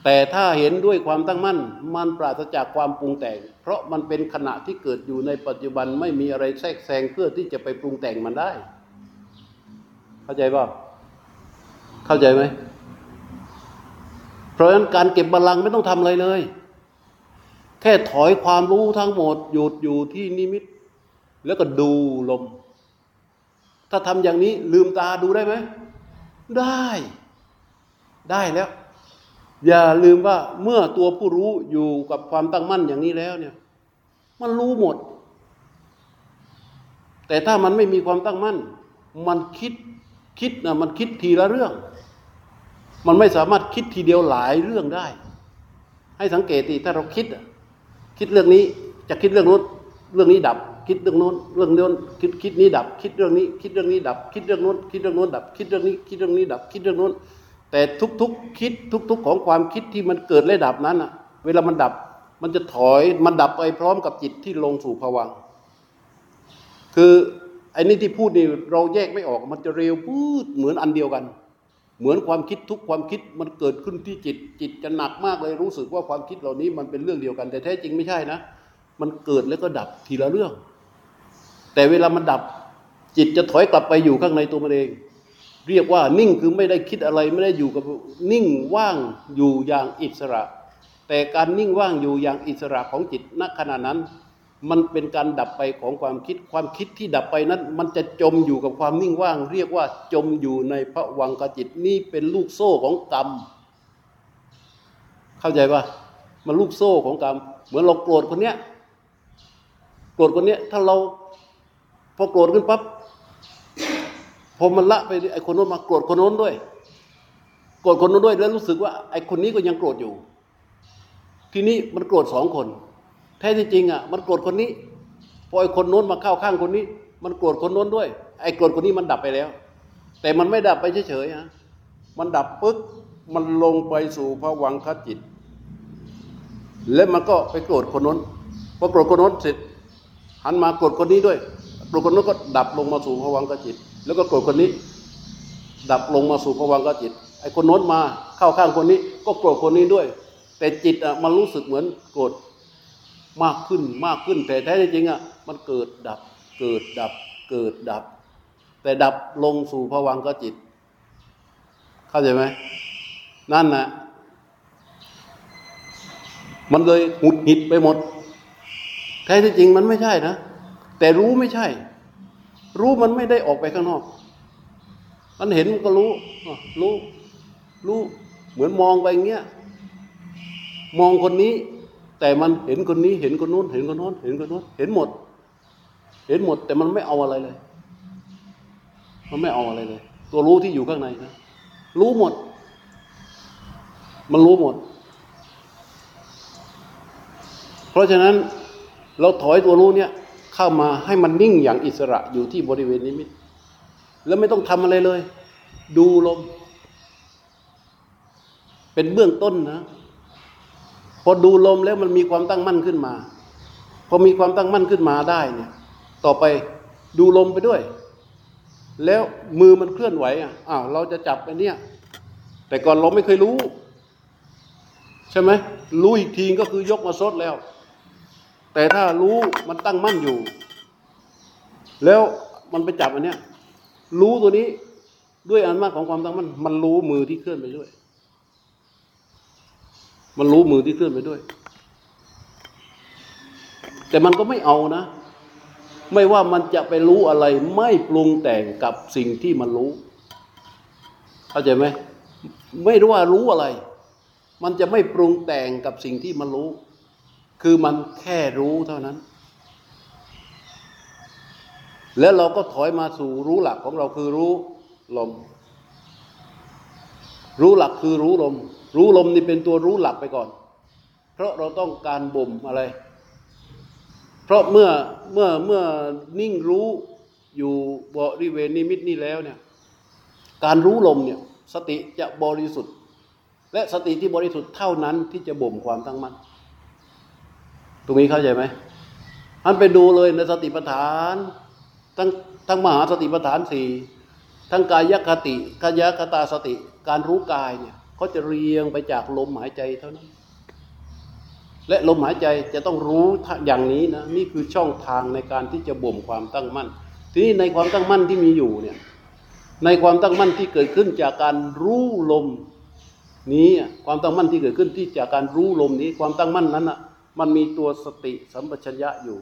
แต่ถ้าเห็นด้วยความตั้งมั่น มันปราศจากความปรุงแต่ง เพราะมันเป็นขณะที่เกิดอยู่ในปัจจุบันไม่มีอะไรแทรกแซงเพื่อที่จะไปปรุงแต่งมันได้ เข้าใจป่ะเข้าใจไหมเพราะฉะนั้นการเก็บบัลลังไม่ต้องทำอะไรเลย แค่ถอยความรู้ทั้งหมดหยุดอยู่ที่นิมิต แล้วก็ดูลม ถ้าทำอย่างนี้ลืมตาดูได้ไหม ได้ ได้แล้ว อย่าลืมว่าเมื่อตัวผู้รู้อยู่กับความตั้งมั่นอย่างนี้แล้วเนี่ย มันรู้หมด แต่ถ้ามันไม่มีความตั้งมั่น มันคิดคิดนะมันคิดทีละเรื่อง มันไม่สามารถคิดทีเดียวหลายเรื่องได้ ให้สังเกตดิถ้าเราคิด คิดเรื่องนี้จะคิดเรื่องโน้นเรื่องนี้ดับ คิดเรื่องโน้นเรื่องโน้นคิดคิดนี้ดับ คิดเรื่องนี้ คิดเรื่องนี้ดับ คิดเรื่องโน้นคิดเรื่องโน้นดับ คิดเรื่องนี้ คิดเรื่องนี้ดับ คิดเรื่องโน้น แต่ทุกๆคิดทุก ๆ ของความคิดที่มันเกิดและดับนั้นอะเวลามันดับมันจะถอยมันดับไปพร้อมกับจิตที่ลงสู่ภวังค์คือไอ้นี่ที่พูดนี่เราแยกไม่ออก มันจะเร็วพูดเหมือนอันเดียวกัน เหมือนความคิดทุกความคิดมันเกิดขึ้นที่จิต จิตจะหนักมากเลยรู้สึกว่าความคิดเหล่านี้มันเป็นเรื่องเดียวกัน แต่แท้จริงไม่ใช่นะ มันเกิดแล้วก็ดับทีละเรื่อง แต่เวลามันดับจิตจะถอยกลับไปอยู่ข้างในตัวมันเอง เรียกว่านิ่งคือไม่ได้คิดอะไรไม่ได้อยู่กับนิ่งว่างอยู่อย่างอิสระ แต่การนิ่งว่างอยู่อย่างอิสระของจิตณขณะนั้น มันเป็นการดับไปของความคิดความคิดที่ดับไปนั้น มันจะจมอยู่กับความนิ่งว่าง เรียกว่าจมอยู่ในพระวังกจิตนี่เป็นลูกโซ่ของกรรม เข้าใจปะมันลูกโซ่ของกรรม เหมือนเราโกรธคนเนี้ยโกรธคนเนี้ยถ้าเราพอโกรธขึ้นปั๊บ พอมันละไปไอ้คนโน้นมาโกรธคนโน้นด้วย โกรธคนโน้นด้วยแล้วรู้สึกว่าไอ้คนนี้ก็ยังโกรธอยู่ ทีนี้มันโกรธสองคน แท้ที่จริงอะมันโกรธคนนี้ พอไอ้คนโน้นมาเข้าข้างคนนี้ มันโกรธคนโน้นด้วย ไอ้โกรธคนนี้มันดับไปแล้ว แต่มันไม่ดับไปเฉยๆฮะมันดับปึ๊กมันลงไปสู่ภวังคจิต แล้วมันก็ไปโกรธคนโน้นพอโกรธคนโน้นเสร็จหันมาโกรธคนนี้ด้วยโกรธคนโน้นก็ดับลงมาสู่ภวังคจิต แล้วก็โกรธคนนี้ ดับลงมาสู่ภวังคจิต ไอ้คนโน้นมาเข้าข้างคนนี้ ก็โกรธคนนี้ด้วย แต่จิตอะมันรู้สึกเหมือนโกรธมากขึ้นมากขึ้นแต่แท้จริงอะมันเกิดดับเกิดดับเกิดดับ แต่ดับลงสู่ภวังคจิต เข้าใจไหมนั่นนะมันเลยหุดหิดไปหมดแท้ที่จริงมันไม่ใช่นะ แต่รู้ไม่ใช่ รู้มันไม่ได้ออกไปข้างนอก มันเห็นมันก็รู้ รู้ รู้เหมือนมองไปอย่างเงี้ย มองคนนี้ แต่มันเห็นคนนี้ เห็นคนนู้น เห็นคนโน้น เห็นคนโน้น เห็นหมด เห็นหมด แต่มันไม่เอาอะไรเลย มันไม่เอาอะไรเลย ตัวรู้ที่อยู่ข้างในนะรู้หมด มันรู้หมด เพราะฉะนั้นเราถอยตัวรู้เนี่ย เข้ามาให้มันนิ่งอย่างอิสระอยู่ที่บริเวณนิมิต แล้วไม่ต้องทำอะไรเลย ดูลม เป็นเบื้องต้นนะ พอดูลมแล้วมันมีความตั้งมั่นขึ้นมา พอมีความตั้งมั่นขึ้นมาได้เนี่ย ต่อไปดูลมไปด้วย แล้วมือมันเคลื่อนไหวอะอ้าวเราจะจับไปเนี่ยแต่ก่อนเราไม่เคยรู้ ใช่ไหมรู้อีกทีก็คือยกมาซดแล้ว แต่ถ้ารู้มันตั้งมั่นอยู่ แล้วมันไปจับอันเนี้ยรู้ตัวนี้ด้วยอำนมาจของความตั้งมั่นมันรู้มือที่เคลื่อนไปด้วย มันรู้มือที่เคลื่อนไปด้วย แต่มันก็ไม่เอานะ ไม่ว่ามันจะไปรู้อะไร ไม่ปรุงแต่งกับสิ่งที่มันรู้เข้าใจไหมไม่รู้ว่ารู้อะไร มันจะไม่ปรุงแต่งกับสิ่งที่มันรู้ คือมันแค่รู้เท่านั้น แล้วเราก็ถอยมาสู่รู้หลักของเราคือรู้ลม รู้หลักคือรู้ลม รู้ลมนี่เป็นตัวรู้หลักไปก่อน เพราะเราต้องการบ่มอะไร เพราะเมื่อเมื่อเมื่อนิ่งรู้อยู่บริเวณนิมิตนี้แล้วเนี่ยการรู้ลมเนี่ยสติจะบริสุทธิ์ และสติที่บริสุทธิ์เท่านั้นที่จะบ่มความตั้งมั่น ตรงนี้เข้าใจไหมอันไปดูเลยในสติปัฏฐาน ทั้งทั้งมหาสติปัฏฐานสี่ทั้งกายคติกายคตาสติ การรู้กายเนี่ยเขาจะเรียงไปจากลมหายใจเท่านั้น และลมหายใจจะต้องรู้อย่างนี้นะนี่คือช่องทางในการที่จะบ่มความตั้งมั่น ทีนี้ในความตั้งมั่นที่มีอยู่เนี่ยในความตั้งมั่นที่เกิดขึ้นจากการรู้ลมนี้ความตั้งมั่นที่เกิดขึ้นที่จากการรู้ลมนี้ ความตั้งมั่นนั้นอะ มันมีตัวสติสัมปชัญญะอยู่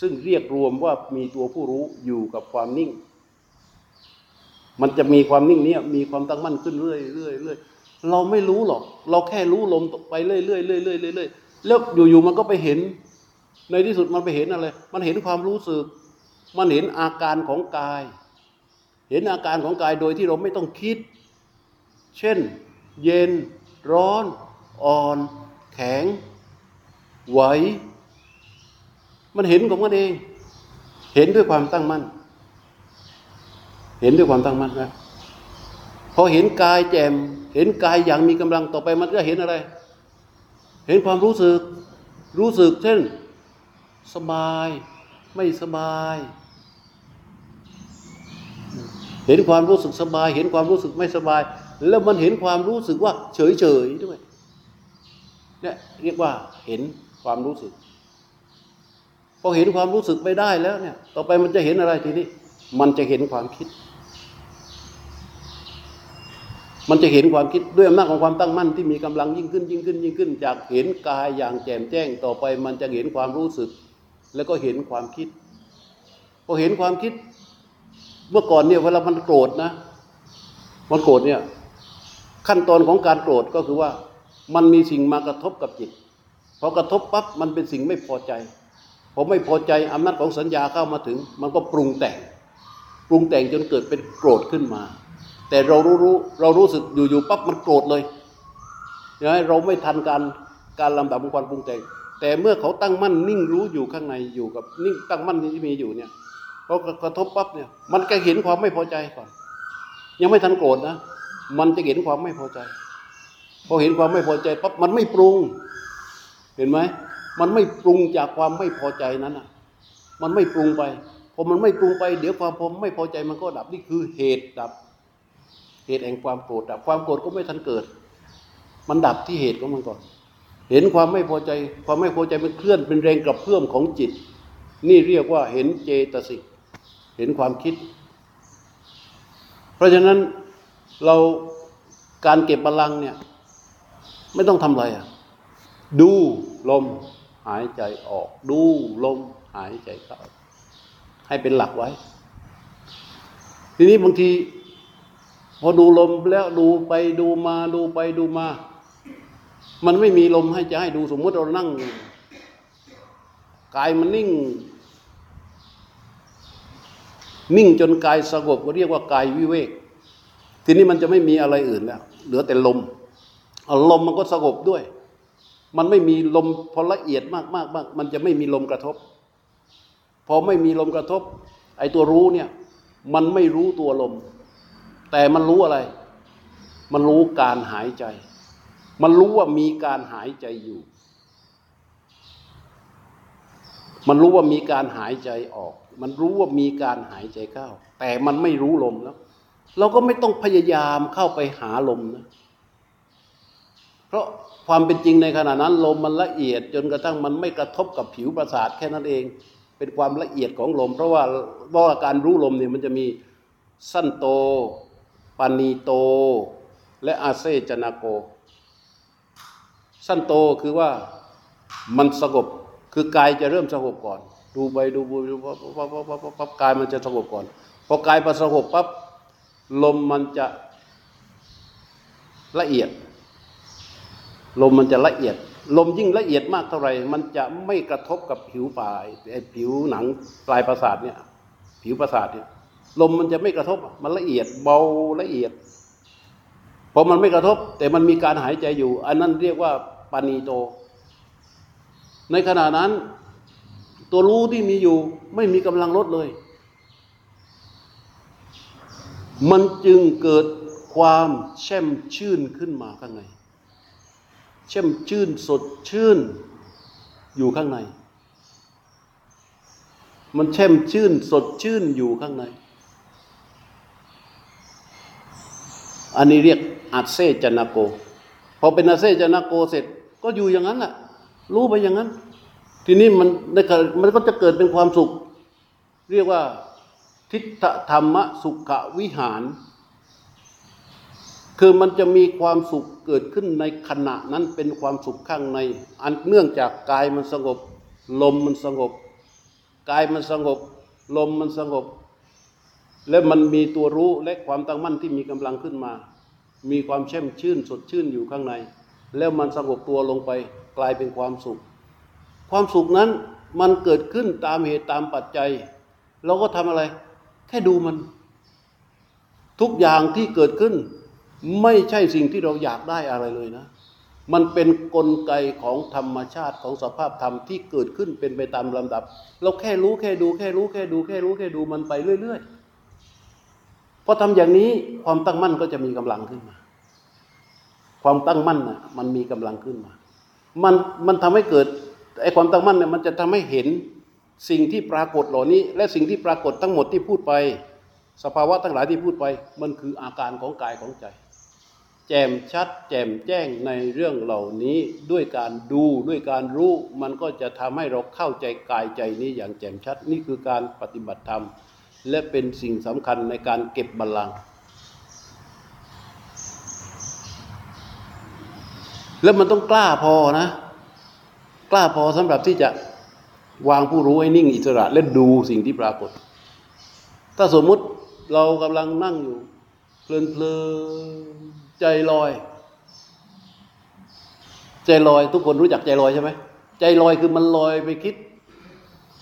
ซึ่งเรียกรวมว่ามีตัวผู้รู้อยู่กับความนิ่ง มันจะมีความนิ่งนี้มีความตั้งมั่นขึ้นเรื่อยเรื่อยเรื่อยเราไม่รู้หรอก เราแค่รู้ลมไปเรื่อยเรื่อยเรื่อยเรื่อยเรื่อยแล้วอยู่ๆมันก็ไปเห็น ในที่สุดมันไปเห็นอะไร มันเห็นความรู้สึก มันเห็นอาการของกาย เห็นอาการของกายโดยที่เราไม่ต้องคิด เช่น เย็น ร้อน อ่อน แข็ง ไหว มันเห็นของมันเอง เห็นด้วยความตั้งมั่น เห็นด้วยความตั้งมั่นนะพอเห็นกายแจ่ม เห็นกายอย่างมีกำลังต่อไปมันก็เห็นอะไร เห็นความรู้สึก รู้สึกเช่น สบาย ไม่สบาย เห็นความรู้สึกสบาย เห็นความรู้สึกไม่สบาย แล้วมันเห็นความรู้สึกว่า เฉยเฉยด้วยเนี่ยเรียกว่าเห็น ความรู้สึกพอเห็นความรู้สึกไปได้แล้วเนี่ย ต่อไปมันจะเห็นอะไรทีนี้มันจะเห็นความคิด มันจะเห็นความคิดด้วยอำนาจของความตั้งมั่นที่มีกำลังยิ่งขึ้น ยิ่งขึ้น ยิ่งขึ้น จากเห็นกายอย่างแจ่มแจ้ง ต่อไปมันจะเห็นความรู้สึก แล้วก็เห็นความคิดพอเห็นความคิด เมื่อก่อนเนี่ยเวลามันโกรธนะมันโกรธเนี่ย ขั้นตอนของการโกรธก็คือว่า มันมีสิ่งมากระทบกับจิต พอกระทบปั๊บมันเป็นสิ่งไม่พอใจพอไม่พอใจอำนาจของสัญญาเข้ามาถึง มันก็ปรุงแต่ง ปรุงแต่งจนเกิดเป็นโกรธขึ้นมา แต่เรารู้รู้เรารู้สึกอยู่ๆปั๊บมันโกรธเลยนะเราไม่ทันการการลำดับของความปรุงแต่ง แต่เมื่อเขาตั้งมั่นนิ่งรู้อยู่ข้างในอยู่กับนิ่งตั้งมั่นที่มีอยู่เนี่ยพอกระทบปั๊บเนี่ย มันก็เห็นความไม่พอใจก่อน ยังไม่ทันโกรธนะ มันจะเห็นความไม่พอใจ พอเห็นความไม่พอใจปั๊บมันไม่ปรุง เห็นไหมมันไม่ปรุงจากความไม่พอใจนั้นอะ มันไม่ปรุงไปพอมันไม่ปรุงไปเดี๋ยวความผมไม่พอใจมันก็ดับนี่คือเหตุดับ เหตุแห่งความโกรธดับความโกรธก็ไม่ทันเกิด มันดับที่เหตุของมันก่อน เห็นความไม่พอใจ ความไม่พอใจมันเคลื่อนเป็นแรงกระเพื่อมของจิต นี่เรียกว่าเห็นเจตสิกเห็นความคิด เพราะฉะนั้นเราการเก็บบาลังเนี่ย ไม่ต้องทำอะไรอะ ดูลมหายใจออก ดูลมหายใจเข้า ให้เป็นหลักไว้ ทีนี้บางที พอดูลมแล้วดูไปดูมาดูไปดูมา มันไม่มีลมให้จะให้ดูสมมติเรานั่งกายมันนิ่ง นิ่งจนกายสงบก็เรียกว่ากายวิเวก ทีนี้มันจะไม่มีอะไรอื่นแล้วเหลือแต่ลมลมมันก็สงบด้วย มันไม่มีลมพอละเอียดมากมากมากมันจะไม่มีลมกระทบ พอไม่มีลมกระทบ ไอ้ตัวรู้เนี่ย มันไม่รู้ตัวลม แต่มันรู้อะไร มันรู้การหายใจ มันรู้ว่ามีการหายใจอยู่ มันรู้ว่ามีการหายใจออก มันรู้ว่ามีการหายใจเข้า แต่มันไม่รู้ลมแล้ว เราก็ไม่ต้องพยายามเข้าไปหาลมนะ ราะความเป็นจริงในขณะนั้นลมมันละเอียดจนกระทั่งมันไม่กระทบกับผิวประสาทแค่นั้นเอง เป็นความละเอียดของลม เพราะว่าเพราะว่าการรู้ลมเนี่ยมันจะมีสั้นโตปานีโต และอาเซจนาโก สั้นโตคือว่ามันสงบคือกายจะเริ่มสงบก่อน ดูไปดูไปดูปั๊บปั๊บปั๊บปั๊บปั๊บกายมันจะสงบก่อนพอกายพอสงบปั๊บลมมันจะละเอียด ลมมันจะละเอียด ลมยิ่งละเอียดมากเท่าไหร่ มันจะไม่กระทบกับผิวปลายไอ้ผิวหนังปลายประสาทเนี่ย ผิวประสาทเนี่ย ลมมันจะไม่กระทบ มันละเอียดเบาละเอียดพอมันไม่กระทบ แต่มันมีการหายใจอยู่ อันนั้นเรียกว่าปานีโต ในขณะนั้น ตัวรู้ที่มีอยู่ ไม่มีกำลังลดเลย มันจึงเกิดความแช่มชื่นขึ้นมาข้างใน แช่มชื่นสดชื่น อยู่ข้างใน มันแช่มชื่นสดชื่นอยู่ข้างใน อันนี้เรียกอาเซจนาโก พอเป็นอาเซจนาโกเสร็จก็อยู่อย่างนั้นแหละรู้ไปอย่างนั้น ทีนี้มันในขณะมันก็จะเกิดเป็นความสุข เรียกว่าทิฏฐธรรมสุขวิหาร คือมันจะมีความสุขเกิดขึ้นในขณะนั้นเป็นความสุขข้างใน อันเนื่องจากกายมันสงบ ลมมันสงบ กายมันสงบ ลมมันสงบ และมันมีตัวรู้และความตั้งมั่นที่มีกำลังขึ้นมา มีความแช่มชื่นสดชื่นอยู่ข้างใน แล้วมันสงบตัวลงไปกลายเป็นความสุข ความสุขนั้นมันเกิดขึ้นตามเหตุตามปัจจัย เราก็ทำอะไร แค่ดูมัน ทุกอย่างที่เกิดขึ้น ไม่ใช่สิ่งที่เราอยากได้อะไรเลยนะ มันเป็นนกลไกของธรรมชาติของสภาพธรรมที่เกิดขึ้นเป็นไปตามลำดับ เราแค่รู้แค่ดูแค่รู้แค่ดูแค่รู้แค่ดูมันไปเรื่อยๆพอทำอย่างนี้ความตั้งมั่นก็จะมีกำลังขึ้นมา ความตั้งมั่นน่ะมันมีกำลังขึ้นมา มันมันทำให้เกิดไอ้ความตั้งมั่นเนี่ยมันจะทำให้เห็นสิ่งที่ปรากฏเหล่านี้ และสิ่งที่ปรากฏทั้งหมดที่พูดไป สภาวะทั้งหลายที่พูดไป มันคืออาการของกายของใจ แจ่มชัด แจ่มแจ้งในเรื่องเหล่านี้ด้วยการดูด้วยการรู้มันก็จะทำให้เราเข้าใจกายใจนี้อย่างแจ่มชัดนี่คือการปฏิบัติธรรม และเป็นสิ่งสำคัญในการเก็บบัลลังก์แล้วมันต้องกล้าพอนะ กล้าพอสำหรับที่จะวางผู้รู้ให้นิ่งอิสระ และดูสิ่งที่ปรากฏ ถ้าสมมุติเรากำลังนั่งอยู่เพลินเพลิน ใจลอย ใจลอยทุกคนรู้จักใจลอยใช่ไหมใจลอยคือมันลอยไปคิด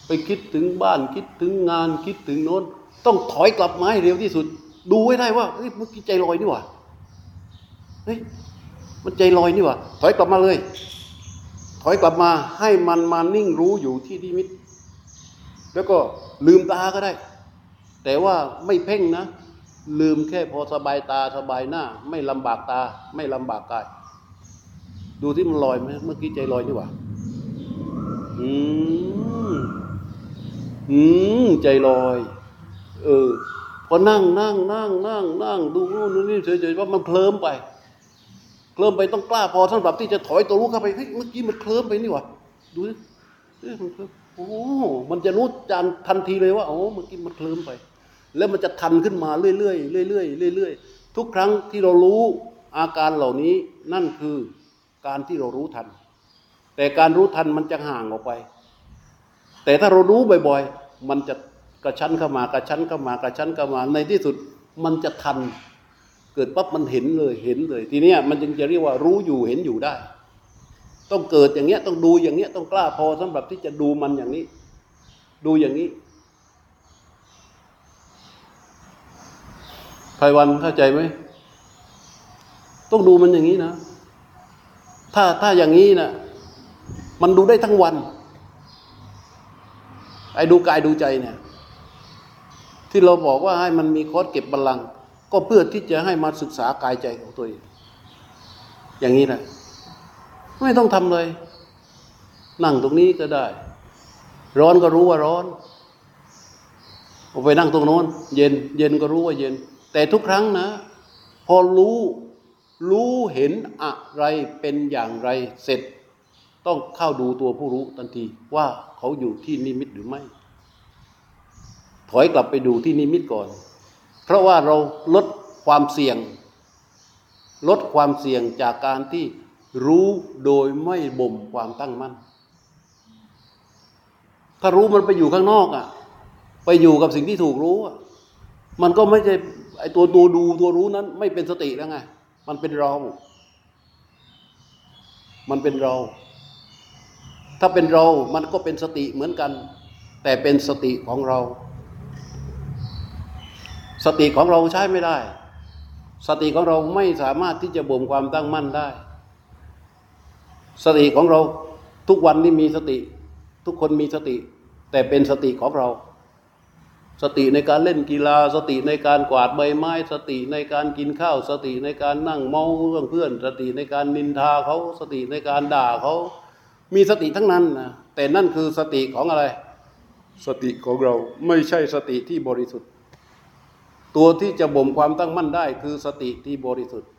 ไปคิดถึงบ้านคิดถึงงานคิดถึงโน้น ต้องถอยกลับมาให้เร็วที่สุด ดูให้ได้ว่าเฮ้ยเมื่อกี้ใจลอยนี่หว่าเฮ้ยมันใจลอยนี่หว่าถอยกลับมาเลย ถอยกลับมาให้มันมานิ่งรู้อยู่ที่นิมิต แล้วก็ลืมตาก็ได้ แต่ว่าไม่เพ่งนะ ลืมแค่พอสบายตาสบายหน้า ไม่ลำบากตา ไม่ลำบากกาย ดูที่มันลอยไหมเมื่อกี้ใจลอยนี่หว่าอืมอืมใจลอย เออพอนั่งนั่งนั่งนั่งนั่งดูนู่นดูนี่เฉยๆว่ามันเคลิ้มไปเคลิ้มไปต้องกล้าพอสำหรับที่จะถอยตัวรู้เข้าไปเฮ้ยเมื่อกี้มันเคลิ้มไปนี่หว่าดูดิเอ๊ะมันเคลิ้มโอ้มันจะรู้จานทันทีเลยว่าโอ้เมื่อกี้มันเคลิ้มไป แล้วมันจะทันขึ้นมาเรื่อยๆเรื่อยๆเรื่อยๆทุกครั้งที่เรารู้อาการเหล่านี้นั่นคือการที่เรารู้ทัน แต่การรู้ทันมันจะห่างออกไป แต่ถ้าเรารู้บ่อยๆ มันจะกระชั้นเข้ามากระชั้นเข้ามากระชั้นเข้ามาในที่สุดมันจะทัน เกิดปั๊บมันเห็นเลยเห็นเลย ทีเนี้ยมันจึงจะเรียกว่ารู้อยู่เห็นอยู่ได้ ต้องเกิดอย่างเงี้ยต้องดูอย่างเงี้ยต้องกล้าพอสำหรับที่จะดูมันอย่างนี้ ดูอย่างนี้ ไพวันเข้าใจไหมต้องดูมันอย่างนี้นะ ถ้าถ้าอย่างนี้นะมันดูได้ทั้งวัน ไอ้ดูกายดูใจเนี่ย ที่เราบอกว่าให้มันมีคอร์สเก็บบัลลังก์ก็เพื่อที่จะให้มาศึกษากายใจของตัวเอง อย่างนี้แหละไม่ต้องทำเลย นั่งตรงนี้ก็ได้ ร้อนก็รู้ว่าร้อนออกไปนั่งตรงโน้น เย็น เย็นก็รู้ว่าเย็น แต่ทุกครั้งนะ พอรู้รู้เห็นอะไรเป็นอย่างไรเสร็จ ต้องเข้าดูตัวผู้รู้ทันทีว่าเขาอยู่ที่นิมิตหรือไม่ ถอยกลับไปดูที่นิมิตก่อน เพราะว่าเราลดความเสี่ยง ลดความเสี่ยงจากการที่รู้โดยไม่บ่มความตั้งมั่น ถ้ารู้มันไปอยู่ข้างนอกอะ ไปอยู่กับสิ่งที่ถูกรู้อะ มันก็ไม่ใช่ ไอตัวตัวดูตัวรู้นั้น ไม่เป็นสติแล้วไง มันเป็นเรา มันเป็นเรา ถ้าเป็นเรา มันก็เป็นสติเหมือนกัน แต่เป็นสติของเรา สติของเราใช้ไม่ได้ สติของเราไม่สามารถที่จะบ่มความตั้งมั่นได้ สติของเราทุกวันนี้มีสติ ทุกคนมีสติ แต่เป็นสติของเรา สติในการเล่นกีฬา สติในการกวาดใบไม้ สติในการกินข้าว สติในการนั่งเมาเรื่องเพื่อน สติในการนินทาเขาสติในการด่าเขามีสติทั้งนั้นนะแต่นั่นคือสติของอะไร สติของเราไม่ใช่สติที่บริสุทธิ์ ตัวที่จะบ่มความตั้งมั่นได้คือสติที่บริสุทธิ์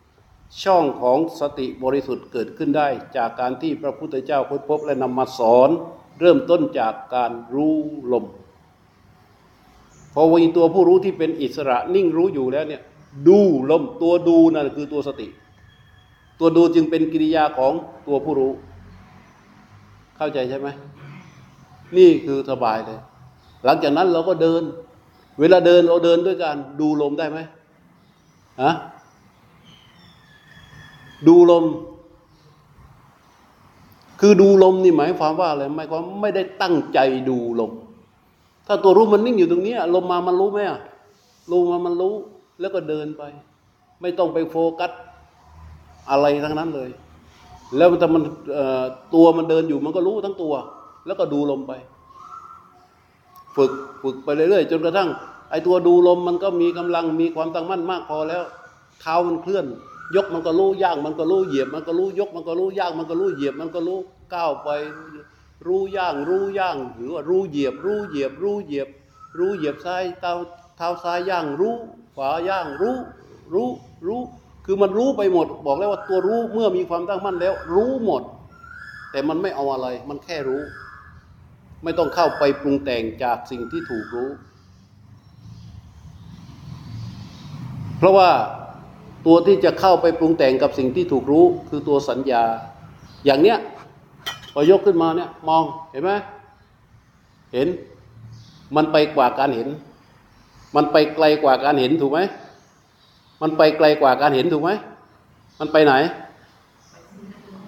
ช่องของสติบริสุทธิ์เกิดขึ้นได้ จากการที่พระพุทธเจ้าค้นพบและนำมาสอน เริ่มต้นจากการรู้ลม พอวีตัวผู้รู้ที่เป็นอิสระนิ่งรู้อยู่แล้วเนี่ย ดูลมตัวดูนั่นคือตัวสติ ตัวดูจึงเป็นกิริยาของตัวผู้รู้ เข้าใจใช่ไหมนี่คือสบายเลย หลังจากนั้นเราก็เดิน เวลาเดินเราเดินด้วยการดูลมได้ไหมฮะดูลม คือดูลมนี่หมายความว่าอะไรหมายความไม่ได้ตั้งใจดูลม ถ้าตัวรู้มันนิ่งอยู่ตรงนี้ลมมามันรู้ไหมอะลมมามันรู้ แล้วก็เดินไป ไม่ต้องไปโฟกัสอะไรทั้งนั้นเลย แล้วถ้ามันตัวมันเดินอยู่มันก็รู้ทั้งตัว แล้วก็ดูลมไป ฝึกฝึกไปเรื่อยๆจนกระทั่ง ไอ้ตัวดูลมมันก็มีกำลังมีความตั้งมั่นมากพอแล้ว เท้ามันเคลื่อน ยกมันก็รู้ย่างมันก็รู้เหยียบ มันก็รู้ยกมันก็รู้ย่างมันก็รู้เหยียบมันก็รู้ก้าวไป รู้ย่างรู้ย่าง หรือว่ารู้เหยียบ รู้เหยียบ รู้เหยียบ รู้เหยียบซ้ายเท้าเท้าซ้ายย่างรู้ ขวาย่างรู้รู้รู้ คือมันรู้ไปหมด บอกแล้วว่าตัวรู้เมื่อมีความตั้งมั่นแล้ว รู้หมด แต่มันไม่เอาอะไร มันแค่รู้ ไม่ต้องเข้าไปปรุงแต่งจากสิ่งที่ถูกรู้ เพราะว่าตัวที่จะเข้าไปปรุงแต่งกับสิ่งที่ถูกรู้ คือตัวสัญญา อย่างเนี้ย พอยกขึ้นมาเนี่ย มองเห็นไหมเห็น มันไปกว่าการเห็น มันไปไกลกว่าการเห็นถูกไหมมันไปไกลกว่าการเห็นถูกไหมมันไปไหน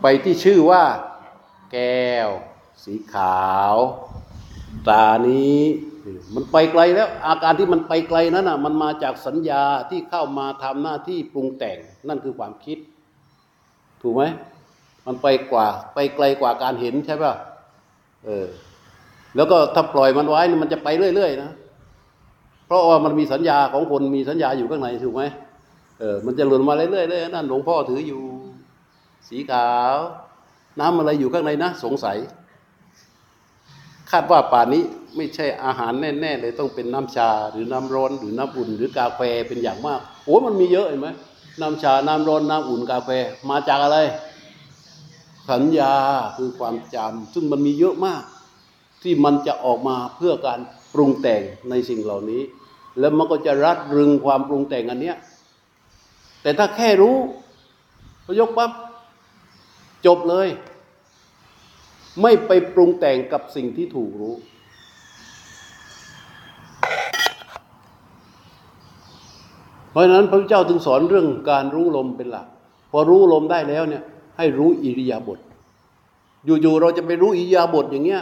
ไปที่ชื่อว่า แก้ว สีขาวตานี้มันไปไกลแล้ว อาการที่มันไปไกลนั้นอะ มันมาจากสัญญาที่เข้ามาทำหน้าที่ปรุงแต่งนั่นคือความคิด ถูกไหม มันไปกว่า ไปไกลกว่าการเห็นใช่ป่ะเออ แล้วก็ถ้าปล่อยมันไว้มันจะไปเรื่อยๆนะเพราะว่ามันมีสัญญาของคนมีสัญญาอยู่ข้างในถูกไหมเออ มันจะหล่นมาเรื่อยๆนั่นหลวงพ่อถืออยู่ สีขาว น้ำอะไรอยู่ข้างในนะสงสัย คาดว่าป่านนี้ไม่ใช่อาหารแน่ๆเลยต้องเป็นน้ำชาหรือน้ำร้อนหรือน้ำอุ่น หรือกาแฟเป็นอย่างมากโอ้มันมีเยอะเห็นไหมน้ำชา น้ำร้อน น้ำอุ่น กาแฟ มาจากอะไร สัญญาคือความจำซึ่งมันมีเยอะมาก ที่มันจะออกมาเพื่อการปรุงแต่งในสิ่งเหล่านี้ แล้วมันก็จะรัดรึงความปรุงแต่งอันเนี้ยแต่ถ้าแค่รู้พยกปั๊บจบเลย ไม่ไปปรุงแต่งกับสิ่งที่ถูกรู้ เพราะฉะนั้นพระเจ้าถึงสอนเรื่องการรู้ลมเป็นหลัก พอรู้ลมได้แล้วเนี่ย ให้รู้อิริยาบถอยู่ๆเราจะไปรู้อิริยาบถอย่างเงี้ย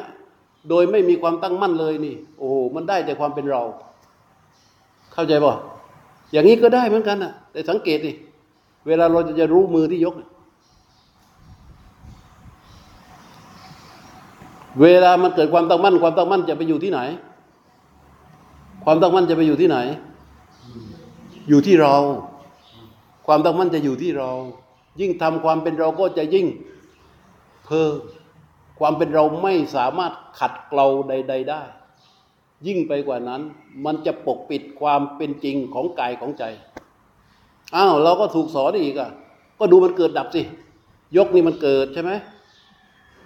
โดยไม่มีความตั้งมั่นเลยนี่ โอ้มันได้แต่ความเป็นเรา เข้าใจป่ะอย่างนี้ก็ได้เหมือนกันนะแต่สังเกตดิเวลาเราจะจะรู้มือที่ยก เวลามันเกิดความตั้งมั่น ความตั้งมั่นจะไปอยู่ที่ไหน ความตั้งมั่นจะไปอยู่ที่ไหน อยู่ที่เรา ความตั้งมั่นจะอยู่ที่เรา ยิ่งทำความเป็นเราก็จะยิ่งเพิ่มความเป็นเราไม่สามารถขัดเกลาใด ๆ ได้ ยิ่งไปกว่านั้น มันจะปกปิดความเป็นจริงของกายของใจอ้าวเราก็ถูกสอนอีกอะ ก็ดูมันเกิดดับสิ ยกนี่มันเกิดใช่ไหม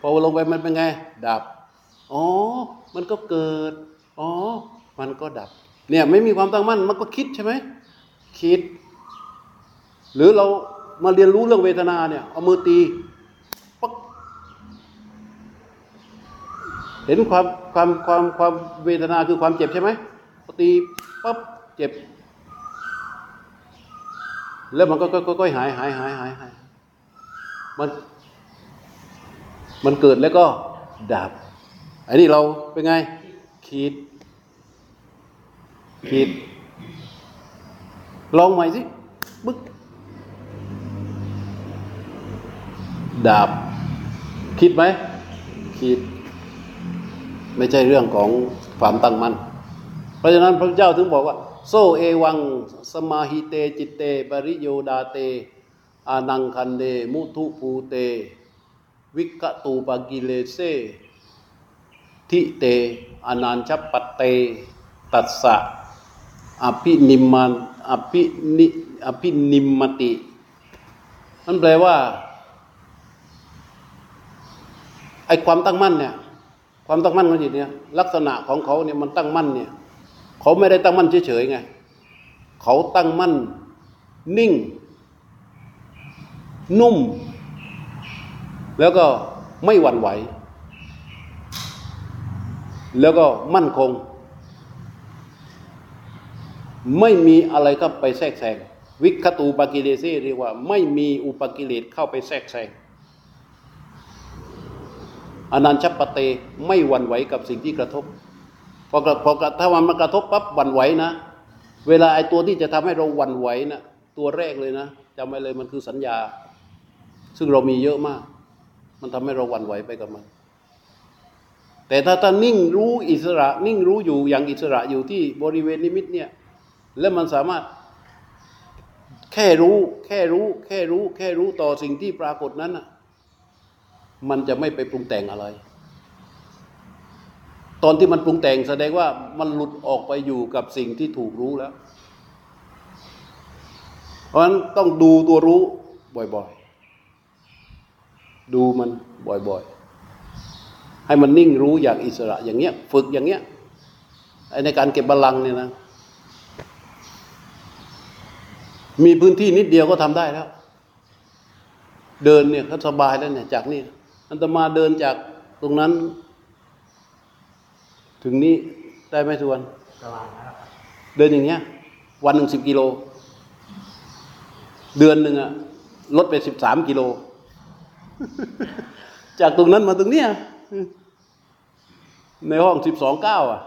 พอลงไปมันเป็นไง ดับ อ๋อ มันก็เกิด อ๋อ มันก็ดับ เนี่ยไม่มีความตั้งมั่น มันก็คิดใช่ไหม คิด หรือเรา มาเรียนรู้เรื่องเวทนาเนี่ย เอามือตีปักเห็นความความความความเวทนาคือความเจ็บใช่ไหมตีปั๊บเจ็บ แล้วมันก็ค่อยๆหายหายหายหายหายมันมันเกิดแล้วก็ดับอันนี้เราเป็นไงคิดคิดลองใหม่สิบึ๊ก ดับคิดไหม คิด ไม่ใช่เรื่องของความตั้งมั่นเพราะฉะนั้นพระเจ้าถึงบอกว่า โซเอวัง สมาหิเตจิตเต ปริโยดาเต อานังคันเด มุทุภูเต วิกตูปกิเลเซทิเต อนันชปปเต ตัสสะอภินิมมันอภินิอภินิมมตินั่นแปลว่า ไอ้ความตั้งมั่นเนี่ย ความตั้งมั่นของจิตเนี่ยลักษณะของเขาเนี่ยมันตั้งมั่นเนี่ยเขาไม่ได้ตั้งมั่นเฉยๆไงเขาตั้งมั่น นิ่ง นุ่ม แล้วก็ไม่หวั่นไหว แล้วก็มั่นคง ไม่มีอะไรเข้าไปแทรกแซงวิคตูปกิเลสเรียกว่า ไม่มีอุปกิเลสเข้าไปแทรกแซง อนันชปเตไม่หวั่นไหวกับสิ่งที่กระทบพอกระพอถ้ามันมากระทบปั๊บหวั่นไหวนะเวลาไอ้ตัวที่จะทำให้เราหวั่นไหวนะตัวแรกเลยนะจำไว้เลยมันคือสัญญา ซึ่งเรามีเยอะมาก มันทำให้เราหวั่นไหวไปกับมัน แต่ถ้าท่านนิ่งรู้อิสระ นิ่งรู้อยู่อย่างอิสระอยู่ที่บริเวณนิมิตเนี่ยแล้วมันสามารถแค่รู้ แค่รู้ แค่รู้ แค่รู้ต่อสิ่งที่ปรากฏนั้นน่ะ มันจะไม่ไปปรุงแต่งอะไร ตอนที่มันปรุงแต่งแสดงว่ามันหลุดออกไปอยู่กับสิ่งที่ถูกรู้แล้ว เพราะฉะนั้นต้องดูตัวรู้บ่อยๆ ดูมันบ่อยๆ ให้มันนิ่งรู้อย่างอิสระอย่างเงี้ย ฝึกอย่างเงี้ยในการเก็บบาลังเนี่ยนะมีพื้นที่นิดเดียวก็ทำได้แล้ว เดินเนี่ยก็สบายแล้วเนี่ยจากนี่ อันตมาเดินจากตรงนั้น ถึงนี้ได้ไหมทวนเดินอย่างเงี้ย วันหนึ่งสิบกิโล เดือนหนึ่งอะลดไปสิบสามกิโล จากตรงนั้นมาตรงเนี้ยในห้องสิบสองเก้าอะ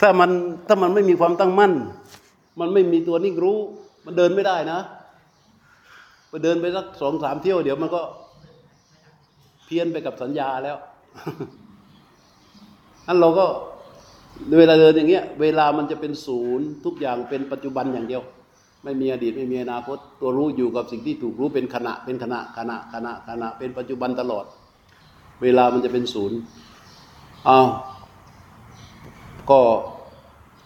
ถ้ามันถ้ามันไม่มีความตั้งมั่น มันไม่มีตัวนิ่งรู้ มันเดินไม่ได้นะ ไปเดินไปสักสองสามเที่ยวเดี๋ยวมันก็เพี้ยนไปกับสัญญาแล้วนั้นเราก็เวลาเดินอย่างเงี้ย เวลามันจะเป็นศูนย์ทุกอย่างเป็นปัจจุบันอย่างเดียว ไม่มีอดีตไม่มีอนาคต ตัวรู้อยู่กับสิ่งที่ถูกรู้เป็นขณะเป็นขณะขณะขณะขณะเป็นปัจจุบันตลอด เวลามันจะเป็นศูนย์เอาก็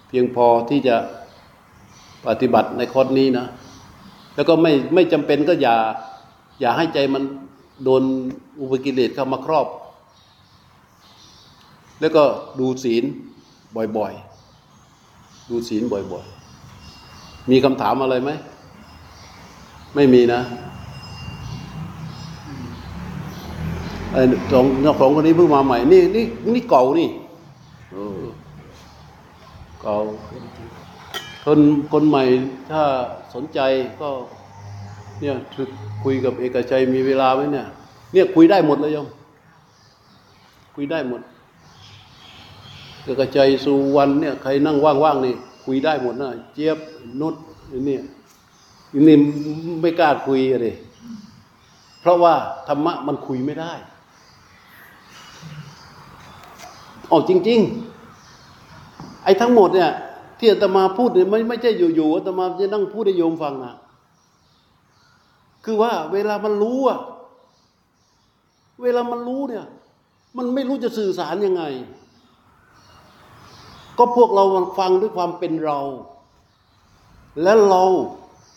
เพียงพอที่จะปฏิบัติในคอร์สนี้นะ แล้วก็ไม่ไม่จำเป็นก็อย่า อย่าให้ใจมันโดนอุปกิเลสเข้ามาครอบ แล้วก็ดูศีลบ่อยๆ ดูศีลบ่อยๆ มีคำถามอะไรไหม ไม่มีนะไอ้สองสองคนนี้เพิ่งมาใหม่ นี่นี่นี่เก่านี่เออเก่า คนคนใหม่ถ้าสนใจก็เนี่ยคุยกับเอกชัยมีเวลาไหมเนี่ย เนี่ยคุยได้หมดเลยโยมคุยได้หมดเอกชัยสุวรรณเนี่ยใครนั่งว่างๆนี่คุยได้หมดนะเจี๊ยบนุชเนี่ยนี่ไม่กล้าคุยเลยเพราะว่าธรรมะมันคุยไม่ได้อ๋อจริง ๆ ไอ้ทั้งหมดเนี่ย ที่อาตมาพูดเนี่ยไม่ไม่ใช่อยู่ๆอาตมาจะนั่งพูดให้โยมฟังนะคือว่าเวลามันรู้อะเวลามันรู้เนี่ย มันไม่รู้จะสื่อสารยังไง ก็พวกเราฟังด้วยความเป็นเรา และเรา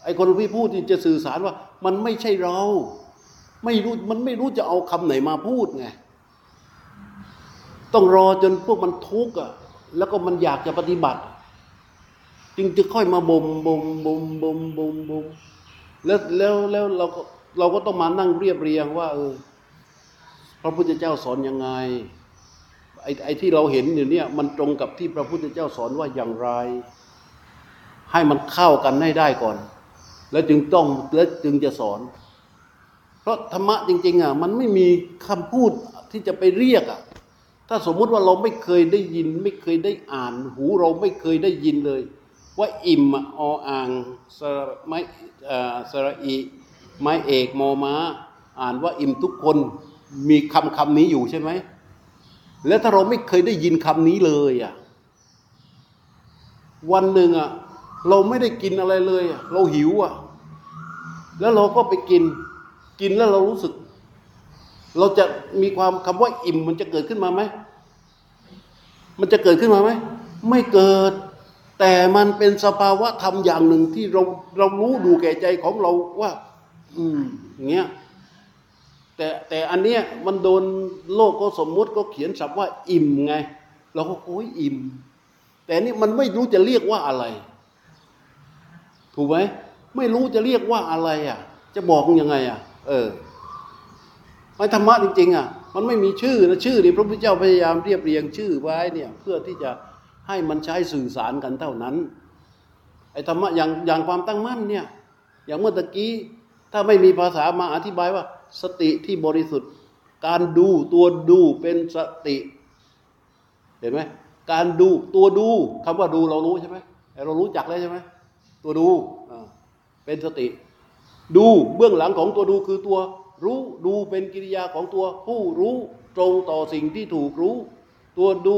ไอ้คนที่พูดที่จะสื่อสารว่า มันไม่ใช่เรา ไม่รู้มันไม่รู้จะเอาคำไหนมาพูดไงต้องรอจนพวกมันทุกข์อะแล้วก็มันอยากจะปฏิบัติ จึงจะค่อยมาบ่มบ่มบ่มบ่มบ่มบ่มแล้วแล้วแล้วเราก็เราก็ต้องมานั่งเรียบเรียงว่า เออ พระพุทธเจ้าสอนยังไงไอ้ไอ้ที่เราเห็นอยู่เนี่ย มันตรงกับที่พระพุทธเจ้าสอนว่าอย่างไร ให้มันเข้ากันให้ได้ก่อน แล้วจึงต้องแล้วจึงจะสอน เพราะธรรมะจริง ๆ อะ มันไม่มีคำพูดที่จะไปเรียกอะ ถ้าสมมุติว่าเราไม่เคยได้ยิน ไม่เคยได้อ่าน หูเราไม่เคยได้ยินเลย ว่าอิ่มอออ่างสระไม้อ่าสระอีไม้เอกมอม้า อ่านว่าอิ่มทุกคนมีคำคำนี้อยู่ใช่ไหม แล้วถ้าเราไม่เคยได้ยินคำนี้เลยอะวันหนึ่งอะเราไม่ได้กินอะไรเลยอะเราหิวอะแล้วเราก็ไปกินกินแล้วเรารู้สึก เราจะมีความคำว่าอิ่มมันจะเกิดขึ้นมาไหมมันจะเกิดขึ้นมาไหมไม่เกิด แต่มันเป็นสภาวะธรรมอย่างหนึ่งที่เราเรารู้ดูแก่ใจของเราว่า อืมเงี้ยแต่แต่อันเนี้ยมันโดนโลกก็สมมุติก็เขียนศัพท์ว่า อิ่มไง เราก็โอ้ยอิ่ม แต่นี่มันไม่รู้จะเรียกว่าอะไร ถูกไหมไม่รู้จะเรียกว่าอะไรอะ จะบอกยังไงอะ เออไอ้ธรรมะจริง ๆ อะ มันไม่มีชื่อนะชื่อนี่พระพุทธเจ้าพยายามเรียบเรียงชื่อไว้เนี่ย เพื่อที่จะ ให้มันใช้สื่อสารกันเท่านั้น ไอ้ธรรมะอย่างอย่างความตั้งมั่นเนี่ย อย่างเมื่อตะกี้ ถ้าไม่มีภาษามาอธิบายว่า สติที่บริสุทธิ์ การดูตัวดูเป็นสติ เห็นไหมการดูตัวดูคำว่าดูเรารู้ใช่ไหมเรารู้จักแล้วใช่ไหมตัวดูเป็นสติ ดูเบื้องหลังของตัวดูคือตัวรู้ดูเป็นกิริยาของตัวผู้รู้ตรงต่อสิ่งที่ถูกรู้ ตัวดู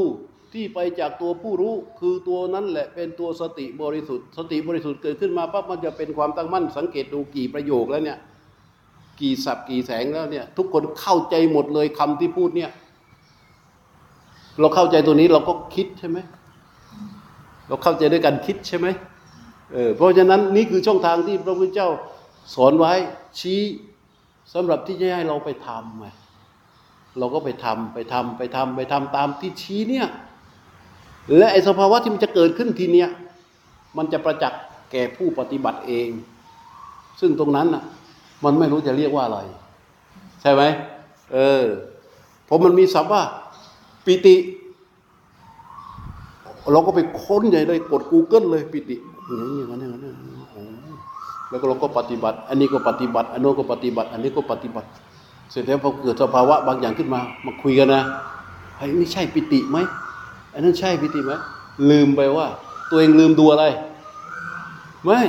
ที่ไปจากตัวผู้รู้คือตัวนั้นแหละเป็นตัวสติบริสุทธิ์ สติบริสุทธิ์เกิดขึ้นมาปั๊บมันจะเป็นความตั้งมั่น สังเกตดูกี่ประโยคแล้วเนี่ยกี่สับกี่แสงแล้วเนี่ยทุกคนเข้าใจหมดเลยคำที่พูดเนี่ย เราเข้าใจตัวนี้เราก็คิดใช่ไหมเราเข้าใจด้วยกันคิดใช่ไหมเออเพราะฉะนั้นนี่คือช่องทางที่พระพุทธเจ้าสอนไว้ชี้สำหรับที่จะให้เราไปทำไงเราก็ไปทำไปทำไปทำไปทำตามที่ชี้เนี่ย และไอ้สภาวะที่มันจะเกิดขึ้นทีเนี้ยมันจะประจักษ์แก่ผู้ปฏิบัติเอง ซึ่งตรงนั้นน่ะ มันไม่รู้จะเรียกว่าอะไร ใช่ไหมเออเพราะมันมีศัพท์ว่าปิติ เราก็ไปค้นใหญ่เลยกด Google เลยปิติอย่างนั้อย่างนั้นอย่างนั้นโอ้แล้วก็เราก็ปฏิบัติ อันนี้ก็ปฏิบัติ อันโน้นก็ปฏิบัติ อันนี้ก็ปฏิบัติ เสร็จแล้วพอเกิดสภาวะบางอย่างขึ้นมา มาคุยกันนะไอ้นี่ใช่ปิติไหม อันนั้นใช่ปิติไหมลืมไปว่า ตัวเองลืมดูอะไร ไม่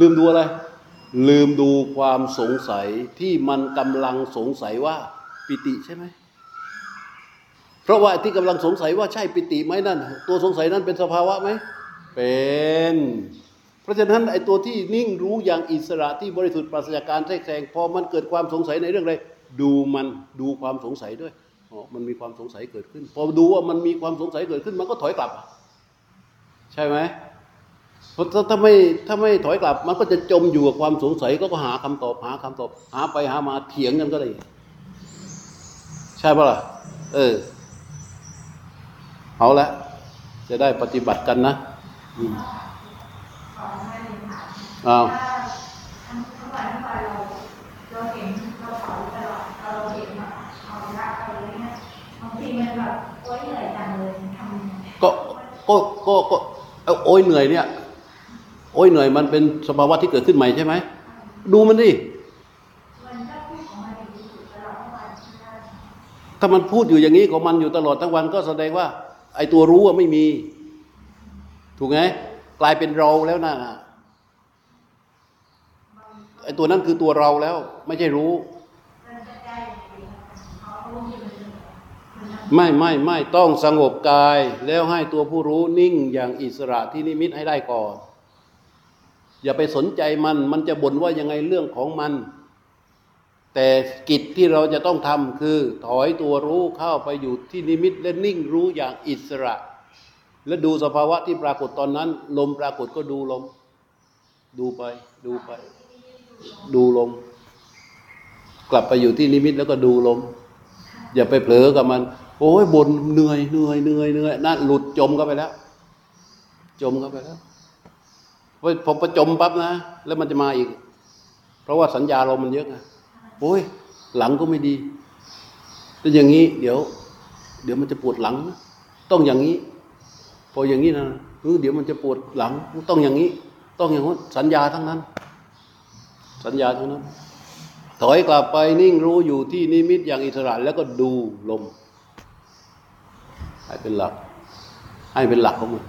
ลืมดูอะไร ลืมดูความสงสัยที่มันกำลังสงสัยว่าปิติใช่ไหมเพราะว่าที่กำลังสงสัยว่าใช่ปิติไหมนั่น ตัวสงสัยนั้นเป็นสภาวะไหมเป็นเพราะฉะนั้นไอ้ตัวที่นิ่งรู้อย่างอิสระที่บริสุทธิ์ปราศจากการแทรกแซงพอมันเกิดความสงสัยในเรื่องใดดูมันดูความสงสัยด้วย มันมีความสงสัยเกิดขึ้น พอดูว่ามันมีความสงสัยเกิดขึ้น มันก็ถอยกลับ ใช่ไหมเพราะถ้าถ้าไม่ถ้าไม่ถอยกลับ มันก็จะจมอยู่กับความสงสัยก็หาคำตอบหาคำตอบ หาไปหามาเถียงกันก็ได้ใช่ปะล่ะ เออ เอาละจะได้ปฏิบัติกันนะอ้าว ก็ก็ก็โอ้ยเหนื่อยเนี่ย โอ้ยเหนื่อยมันเป็นสภาวะที่เกิดขึ้นใหม่ใช่ไหมดูมันดิถ้ามันพูดอยู่อย่างนี้ของมันอยู่ตลอดทั้งวันก็แสดงว่า ไอ้ตัวรู้ว่าไม่มี ถูกไหมกลายเป็นเราแล้วนะไอ้ตัวนั้นคือตัวเราแล้ว ไม่ใช่รู้ มันจะได้ยังไงเขารู้ที่มันเหนื่อยมันท ไม่ไม่ไม่ต้องสงบกาย แล้วให้ตัวผู้รู้นิ่งอย่างอิสระที่นิมิตให้ได้ก่อน อย่าไปสนใจมัน มันจะบ่นว่ายังไงเรื่องของมัน แต่กิจที่เราจะต้องทำคือ ถอยตัวรู้เข้าไปอยู่ที่นิมิตและนิ่งรู้อย่างอิสระ และดูสภาวะที่ปรากฏตอนนั้น ลมปรากฏก็ดูลม ดูไป ดูไป ดูลม กลับไปอยู่ที่นิมิตแล้วก็ดูลม อย่าไปเผลอกับมัน โอ้ยบนเหนื่อยเหนื่อยเหนื่อยเหนื่อยนั่นหลุดจมเข้าไปแล้ว จมเข้าไปแล้วพราะพอประจมปั๊บนะ แล้วมันจะมาอีก เพราะว่าสัญญาเรามันเยอะไงโอ้ยหลังก็ไม่ดีถ้าอย่างนี้ เดี๋ยว เดี๋ยวมันจะปวดหลัง ต้องอย่างนี้ พออย่างนี้นะเออเดี๋ยวมันจะปวดหลัง ต้องอย่างนี้ ต้องอย่างนั้นสัญญาทั้งนั้น สัญญาทั้งนั้น ถอยกลับไปนิ่งรู้อยู่ที่นิมิตอย่างอิสระแล้วก็ดูลม เป็นหลัก ให้เป็นหลักของมัน